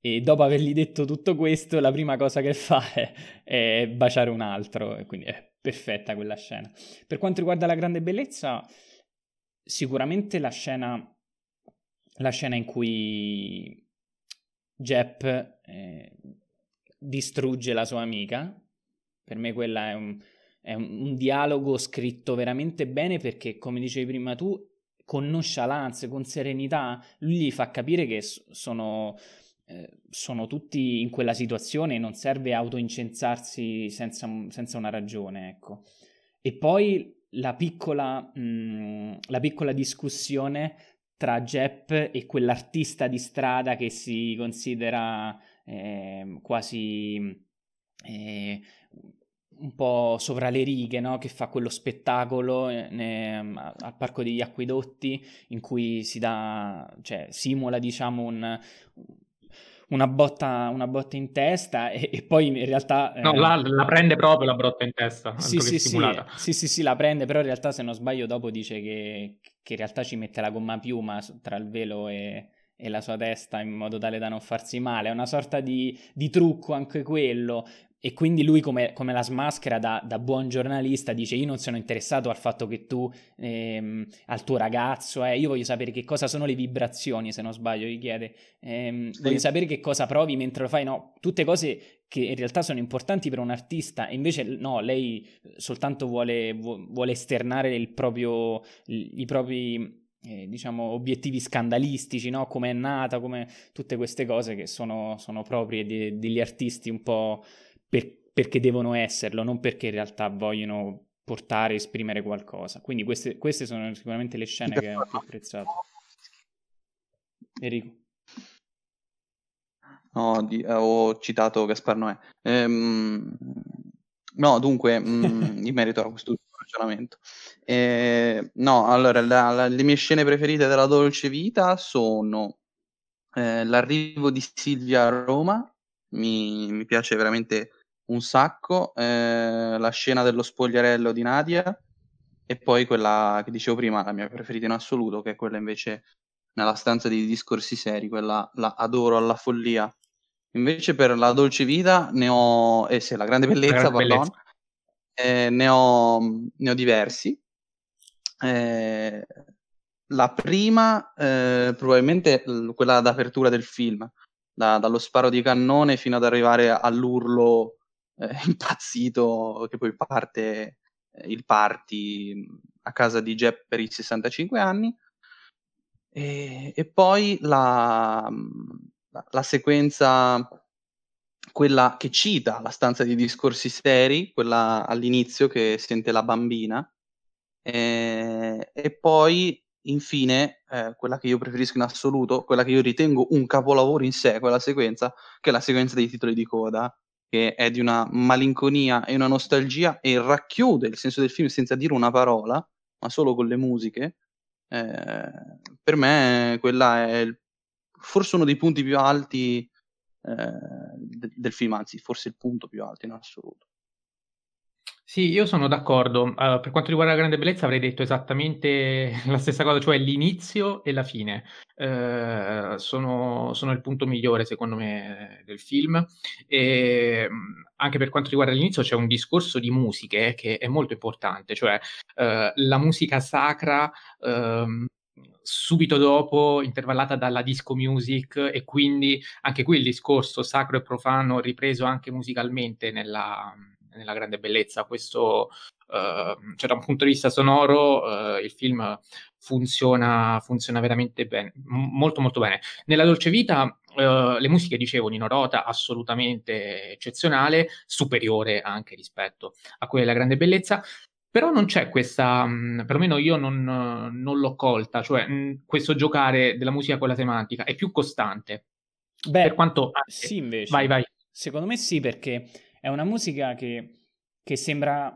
e dopo avergli detto tutto questo, la prima cosa che fa (laughs) è, è baciare un altro, e quindi è perfetta quella scena. Per quanto riguarda la grande bellezza, sicuramente la scena, la scena in cui Jep eh, distrugge la sua amica, per me quella è un, è un, un dialogo scritto veramente bene perché, come dicevi prima tu, con nonchalance, con serenità, lui gli fa capire che sono eh, sono tutti in quella situazione e non serve autoincensarsi senza, senza una ragione, ecco. E poi la piccola, mh, la piccola discussione tra Jepp e quell'artista di strada che si considera eh, quasi eh, un po' sopra le righe, no? che fa quello spettacolo eh, ne, al Parco degli Acquedotti in cui si dà, cioè, simula diciamo un, una botta, una botta in testa e, e, poi in realtà... No, eh, la, la, prende proprio la botta in testa, sì sì, sì, sì, sì, sì, la prende, però in realtà se non sbaglio dopo dice che, che in realtà ci mette la gomma piuma tra il velo e, e la sua testa in modo tale da non farsi male. È una sorta di, di trucco anche quello. E quindi lui, come, come la smaschera da, da, buon giornalista, dice: Io non sono interessato al fatto che tu, ehm, al tuo ragazzo, eh, io voglio sapere che cosa sono le vibrazioni. Se non sbaglio, gli chiede: ehm, sì. Voglio sapere che cosa provi mentre lo fai. No, tutte cose che in realtà sono importanti per un artista. E invece, no, lei soltanto vuole, vuole esternare il proprio, i propri eh, diciamo, obiettivi scandalistici, no? come è nata, come tutte queste cose che sono, sono proprie de- degli artisti un po' per, perché devono esserlo, non perché in realtà vogliono portare, esprimere qualcosa. Quindi queste, queste sono sicuramente le scene che ho più apprezzato. Enrico. No, di, eh, ho citato Gaspar Noè. Ehm, no, dunque, mh, mm, (laughs) in merito a questo ragionamento. Eh, no, allora, la, la, le mie scene preferite della Dolce Vita sono eh, l'arrivo di Silvia a Roma, mi, mi piace veramente un sacco, eh, la scena dello spogliarello di Nadia e poi quella che dicevo prima, la mia preferita in assoluto, che è quella invece nella stanza di discorsi seri, quella la adoro alla follia. Invece per la dolce vita ne ho, eh sì, la grande bellezza, la grande pardon, bellezza. Eh, ne, ho, ne ho diversi. Eh, la prima, eh, probabilmente quella d'apertura del film, da, dallo sparo di cannone fino ad arrivare all'urlo eh, (laughs) impazzito che poi parte eh, il party a casa di Jeff per i 65 anni. E, e poi la, la, la, sequenza, quella che cita la stanza di discorsi seri, quella all'inizio che sente la bambina, e, e poi infine eh, quella che io preferisco in assoluto, quella che io ritengo un capolavoro in sé, quella sequenza, che è la sequenza dei titoli di coda, che è di una malinconia e una nostalgia e racchiude il senso del film senza dire una parola, ma solo con le musiche, eh, per me quella è il, forse uno dei punti più alti eh, de- del film, anzi forse il punto più alto in assoluto. Sì, io sono d'accordo. Uh, per quanto riguarda la grande bellezza avrei detto esattamente (laughs) la stessa cosa, cioè l'inizio e la fine. Uh, sono, sono, il punto migliore, secondo me, del film. E anche per quanto riguarda l'inizio c'è un discorso di musiche che è molto importante, cioè uh, la musica sacra ehm, subito dopo intervallata dalla disco music e quindi anche qui il discorso sacro e profano ripreso anche musicalmente nella, nella grande bellezza. Questo, uh, cioè da un punto di vista sonoro, uh, il film funziona, funziona veramente bene, m- molto molto bene. Nella Dolce Vita uh, le musiche, dicevo, Nino Rota, assolutamente eccezionale, superiore anche rispetto a quella della grande bellezza. Però non c'è questa, mh, perlomeno io non, non l'ho colta, cioè mh, questo giocare della musica con la semantica è più costante. Beh, per quanto... Anche... sì invece. Vai, vai. Secondo me sì, perché è una musica che, che sembra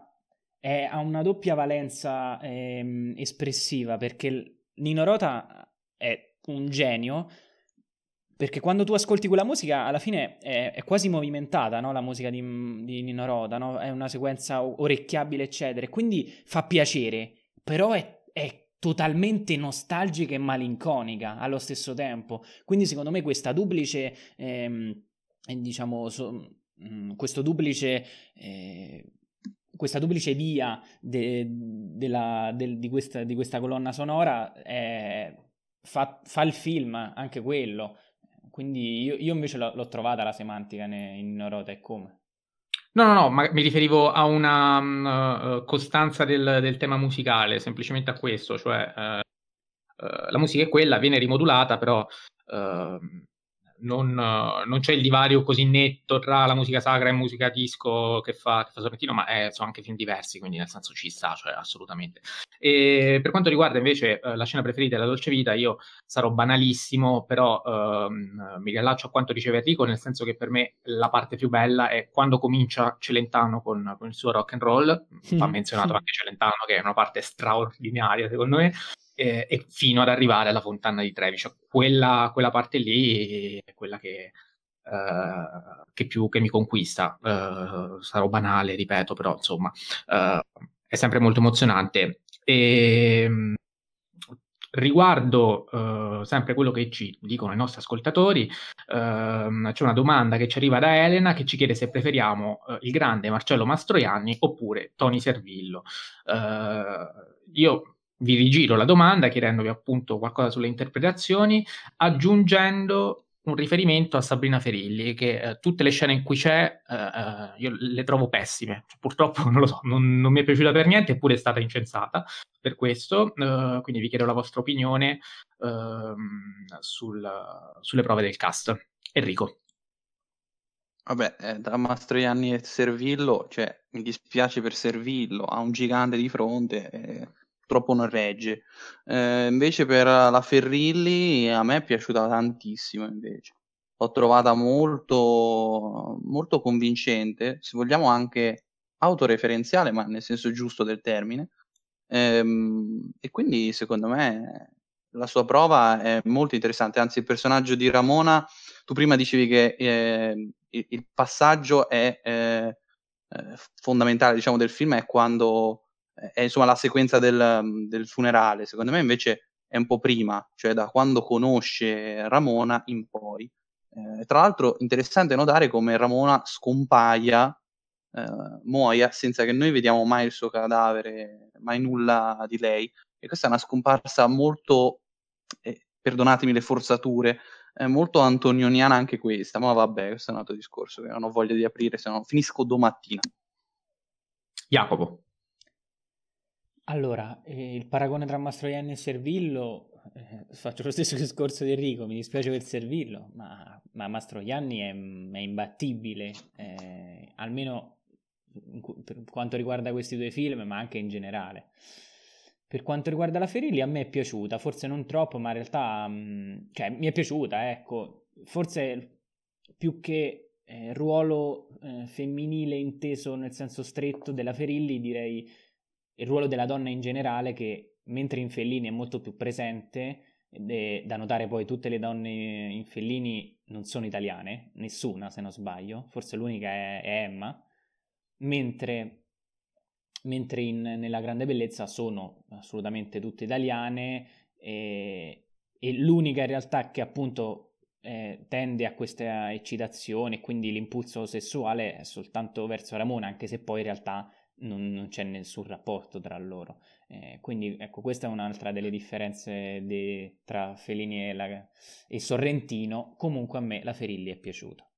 è, ha una doppia valenza ehm, espressiva perché Nino Rota è un genio perché quando tu ascolti quella musica alla fine è, è quasi movimentata no? la musica di, di Nino Rota no? è una sequenza orecchiabile eccetera quindi fa piacere però è, è totalmente nostalgica e malinconica allo stesso tempo quindi secondo me questa duplice ehm, diciamo so, mh, questo duplice, eh, questa duplice via de, de de, di, questa, di, questa, colonna sonora è, fa, fa, il film anche quello. Quindi io, io invece l'ho, l'ho, trovata la semantica in Norota e come. No, no, no, ma mi riferivo a una uh, costanza del, del, tema musicale, semplicemente a questo, cioè uh, uh, la musica è quella, viene rimodulata, però non, non, c'è il divario così netto tra la musica sacra e musica disco che fa, che fa Sorrentino, ma è, sono anche film diversi, quindi nel senso ci sta, cioè assolutamente. E per quanto riguarda invece eh, la scena preferita della Dolce Vita, io sarò banalissimo, però ehm, mi riallaccio a quanto diceva Enrico, nel senso che per me la parte più bella è quando comincia Celentano con, con il suo rock and roll, (laughs) va menzionato anche Celentano che è una parte straordinaria secondo me, e, e fino ad arrivare alla fontana di Trevi, cioè quella, quella parte lì è quella che Uh, che più che mi conquista. Uh, sarò banale, ripeto, però insomma uh, è sempre molto emozionante. E, ehm, riguardo sempre quello che ci dicono i nostri ascoltatori, ehm, c'è una domanda che ci arriva da Elena che ci chiede se preferiamo il grande Marcello Mastroianni oppure Tony Servillo. io vi rigiro la domanda chiedendovi appunto qualcosa sulle interpretazioni, aggiungendo un riferimento a Sabrina Ferilli, che eh, tutte le scene in cui c'è eh, eh io le trovo pessime. Purtroppo non lo so, non, non, mi è piaciuta per niente, eppure è stata incensata per questo. Eh, quindi vi chiedo la vostra opinione ehm, sul, sulle prove del cast. Enrico. Vabbè, eh, tra Mastroianni e Servillo, cioè, mi dispiace per Servillo, ha un gigante di fronte. Eh purtroppo non regge. Eh, invece per la Ferrilli a me è piaciuta tantissimo invece. L'ho trovata molto, molto convincente, se vogliamo anche autoreferenziale, ma nel senso giusto del termine. Ehm, e quindi secondo me la sua prova è molto interessante, anzi il personaggio di Ramona, tu prima dicevi che eh, il, il, passaggio è eh, eh fondamentale diciamo, del film è quando è insomma la sequenza del, mhmm, del, funerale, secondo me invece è un po' prima, cioè da quando conosce Ramona in poi. Eh, tra l'altro interessante notare come Ramona scompaia, eh, muoia, senza che noi vediamo mai il suo cadavere, mai nulla di lei. E questa è una scomparsa molto, eh, perdonatemi le forzature, molto antonioniana anche questa, ma vabbè, questo è un altro discorso che non ho voglia di aprire, se no finisco domattina. Jacopo. Allora, eh, il paragone tra Mastroianni e Servillo, eh, faccio lo stesso (laughs) discorso di Enrico, mi dispiace per Servillo, ma, ma Mastroianni è, è imbattibile, eh, almeno per quanto riguarda questi due film, ma anche in generale. Per quanto riguarda la Ferilli, a me è piaciuta, forse non troppo, ma in realtà mh, mm, cioè, mi è piaciuta, ecco, forse più che eh, ruolo eh, femminile inteso nel senso stretto della Ferilli, direi il ruolo della donna in generale che mentre in Fellini è molto più presente, è da notare poi tutte le donne in Fellini non sono italiane, nessuna se non sbaglio, forse l'unica è, è Emma, mentre, mentre in, nella Grande Bellezza sono assolutamente tutte italiane e, e l'unica in realtà che appunto eh, tende a questa eccitazione quindi l'impulso sessuale è soltanto verso Ramona, anche se poi in realtà non, non c'è nessun rapporto tra loro. Eh, quindi ecco, questa è un'altra delle differenze de, tra Felini e, la, e Sorrentino. Comunque a me la Ferilli è piaciuta.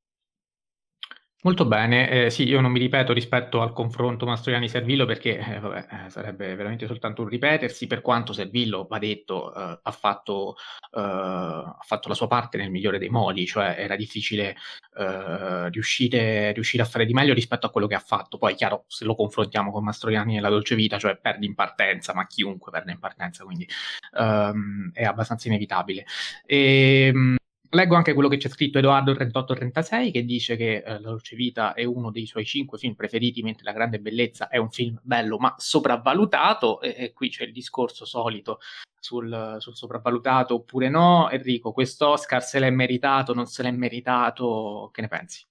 Molto bene, eh, sì, io non mi ripeto rispetto al confronto Mastroianni-Servillo perché eh, vabbè, eh, sarebbe veramente soltanto un ripetersi, per quanto Servillo, va detto, eh, ha, fatto, eh, ha, fatto, la sua parte nel migliore dei modi, cioè era difficile eh, riuscire, riuscire, a fare di meglio rispetto a quello che ha fatto. Poi, chiaro, se lo confrontiamo con Mastroianni e la Dolce Vita, cioè perde in partenza, ma chiunque perde in partenza, quindi ehm, è abbastanza inevitabile. E, ehm, Leggo anche quello che c'è scritto Edoardo3836 che dice che eh, La Dolce Vita è uno dei suoi cinque film preferiti, mentre La Grande Bellezza è un film bello ma sopravvalutato. E, e qui c'è il discorso solito sul, sul, sopravvalutato oppure no. Enrico, questo Oscar se l'è meritato, non se l'è meritato? Che ne pensi?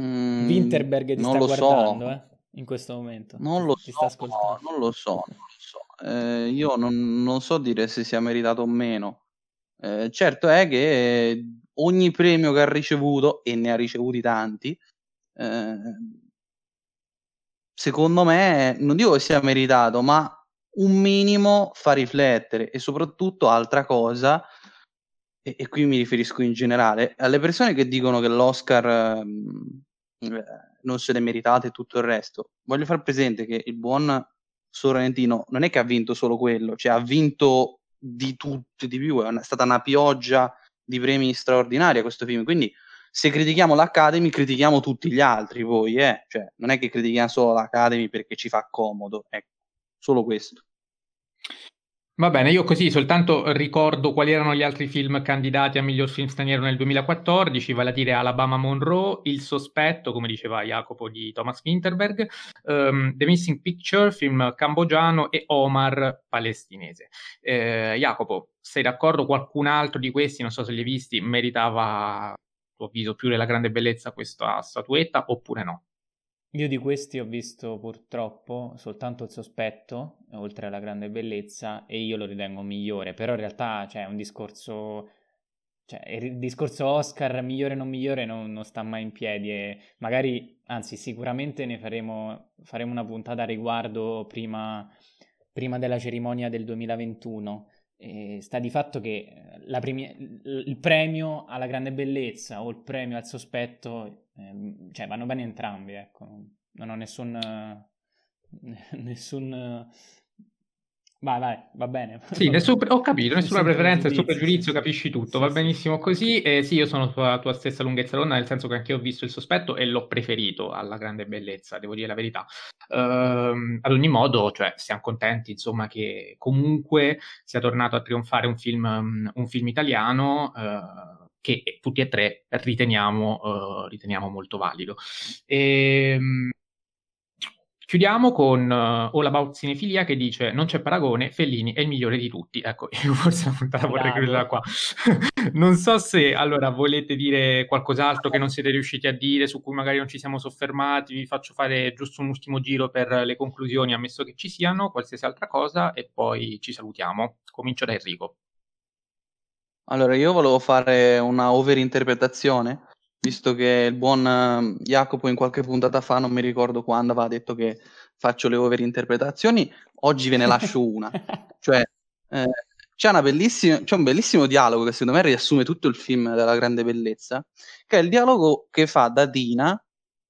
Mm, Winterberg ti sta guardando, so. eh, in questo momento. Non lo ti so, no, non lo so, non lo so. Eh, io non, non so dire se sia meritato o meno eh, certo è che ogni premio che ha ricevuto, e ne ha ricevuti tanti, eh, secondo me, non dico che sia meritato, ma un minimo fa riflettere e soprattutto altra cosa, e, e qui mi riferisco in generale, alle persone che dicono che l'Oscar eh, non se l'è meritato e tutto il resto. Voglio far presente che il buon Sorrentino non è che ha vinto solo quello, cioè ha vinto di tutti di più, è stata una pioggia di premi straordinaria questo film, quindi se critichiamo l'Academy critichiamo tutti gli altri poi, eh? cioè non è che critichiamo solo l'Academy perché ci fa comodo, ecco, solo questo. Va bene, io così soltanto ricordo quali erano gli altri film candidati a miglior film straniero nel 2014, vale a dire Alabama Monroe, Il sospetto, come diceva Jacopo di Thomas Winterberg, um, The Missing Picture, film cambogiano e Omar palestinese. Eh, Jacopo, sei d'accordo? Qualcun altro di questi, non so se li hai visti, meritava, a tuo avviso, più della grande bellezza questa statuetta oppure no? Io di questi ho visto purtroppo soltanto il sospetto, oltre alla grande bellezza, e io lo ritengo migliore, però in realtà cioè, un discorso, cioè il discorso Oscar migliore o non migliore non, non, sta mai in piedi e magari, anzi sicuramente ne faremo, faremo una puntata a riguardo prima, prima della cerimonia del 2021. Sta di fatto che premi- il premio alla grande bellezza o il premio al sospetto eh, cioè vanno bene entrambi, ecco. Non ho nessun... (laughs) nessun... Vai, vai, va bene. Sì, nessun, ho capito, nessuna preferenza, nessun pregiudizio, capisci tutto, sì, va benissimo così. E sì, io sono sulla tua stessa lunghezza d'onda, nel senso che anche io ho visto il sospetto e l'ho preferito alla grande bellezza, devo dire la verità. Uh, ad ogni modo, cioè, siamo contenti, insomma, che comunque sia tornato a trionfare un film, un film italiano. Uh, che tutti e tre riteniamo, uh, riteniamo molto valido. E, um, chiudiamo con uh, All About Cinefilia che dice non c'è paragone, Fellini è il migliore di tutti. Ecco, (laughs) io forse la puntata vorrei chiuderla qua. (laughs) non so se allora volete dire qualcos'altro che non siete riusciti a dire, su cui magari non ci siamo soffermati, vi faccio fare giusto un ultimo giro per le conclusioni, ammesso che ci siano, qualsiasi altra cosa, e poi ci salutiamo. Comincio da Enrico. Allora, io volevo fare una overinterpretazione, visto che il buon eh, Jacopo in qualche puntata fa, non mi ricordo quando, aveva detto che faccio le overinterpretazioni, oggi ve ne lascio (laughs) una. cioè, eh, c'è, una c'è un bellissimo dialogo che secondo me riassume tutto il film della grande bellezza, che è il dialogo che fa da Dina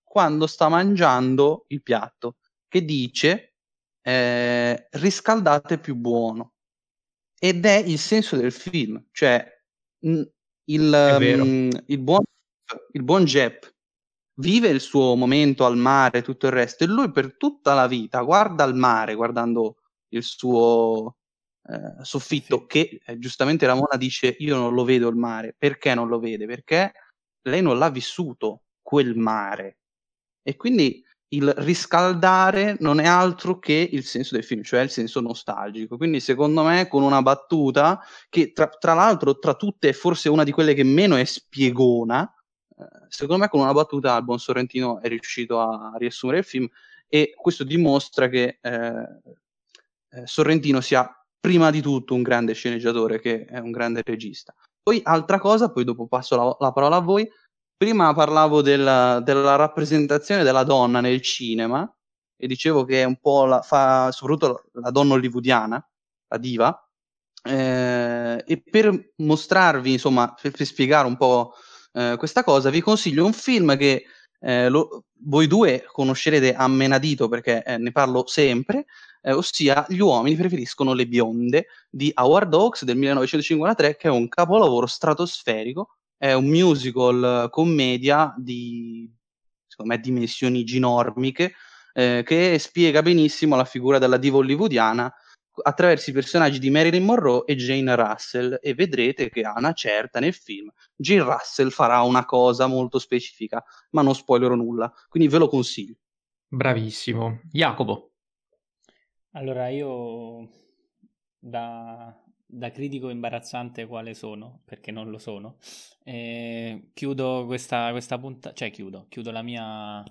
quando sta mangiando il piatto, che dice eh, riscaldate più buono ed è il senso del film, cioè mh, il, mh, il, buon, il buon Jep vive il suo momento al mare e tutto il resto e lui per tutta la vita guarda al mare guardando il suo eh, soffitto sì. che eh, giustamente Ramona dice io non lo vedo il mare perché non lo vede perché lei non l'ha vissuto quel mare e quindi il riscaldare non è altro che il senso del film, cioè il senso nostalgico. Quindi, secondo me, con una battuta che tra, tra l'altro, tra tutte, è forse una di quelle che meno è spiegona. Secondo me, con una battuta, il buon Sorrentino è riuscito a riassumere il film e questo dimostra che eh, eh, Sorrentino sia prima di tutto un grande sceneggiatore che è un grande regista. Poi, altra cosa, poi dopo passo la, la parola a voi prima parlavo della, della, rappresentazione della donna nel cinema e dicevo che è un po' la, fa soprattutto la donna hollywoodiana, la diva, eh, e per mostrarvi, insomma, per, per spiegare un po' eh, questa cosa, vi consiglio un film che eh, lo, voi due conoscerete a menadito perché eh, ne parlo sempre, eh, ossia Gli uomini preferiscono le bionde di Howard Hawks del 1953, che è un capolavoro stratosferico è un musical commedia di, secondo me, dimensioni ginormiche, eh, che spiega benissimo la figura della diva hollywoodiana attraverso i personaggi di Marilyn Monroe e Jane Russell e vedrete che a una certa nel film Jane Russell farà una cosa molto specifica, ma non spoilerò nulla, quindi ve lo consiglio. Bravissimo. Jacopo. Allora io da da critico imbarazzante quale sono, perché non lo sono, e chiudo questa, questa puntata, cioè chiudo, chiudo la mia...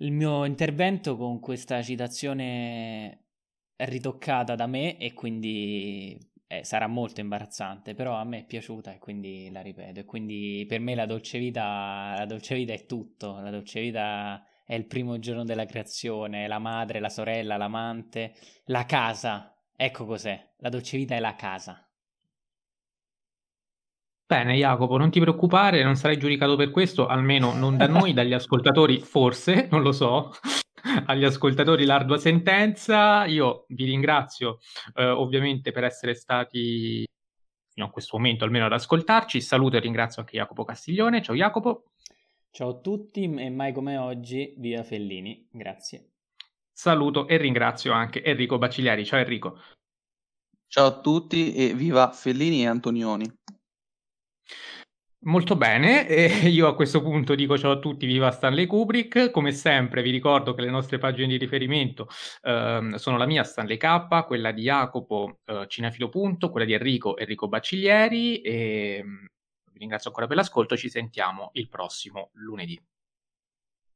il mio intervento con questa citazione ritoccata da me e quindi eh, sarà molto imbarazzante, però a me è piaciuta e quindi la ripeto. E quindi per me la dolce vita, la dolce vita è tutto, la dolce vita è il primo giorno della creazione, la madre, la sorella, l'amante, la casa, Ecco cos'è, la dolce vita è la casa. Bene, Jacopo, non ti preoccupare, non sarai giudicato per questo, almeno non da noi, dagli ascoltatori, forse, non lo so. Agli ascoltatori l'ardua sentenza. Io vi ringrazio eh, ovviamente per essere stati fino a questo momento almeno ad ascoltarci. Saluto e ringrazio anche Jacopo Castiglione. Ciao Jacopo. Ciao a tutti e mai come oggi, via Fellini. Grazie. saluto e ringrazio anche Enrico Baccigliari. Ciao Enrico. Ciao a tutti e viva Fellini e Antonioni. Molto bene, e (laughs) io a questo punto dico ciao a tutti, viva Stanley Kubrick, come sempre vi ricordo che le nostre pagine di riferimento eh, sono la mia Stanley K, quella di Jacopo eh, Cinefilo Punto, quella di Enrico Enrico Bacciglieri e vi ringrazio ancora per l'ascolto, ci sentiamo il prossimo lunedì.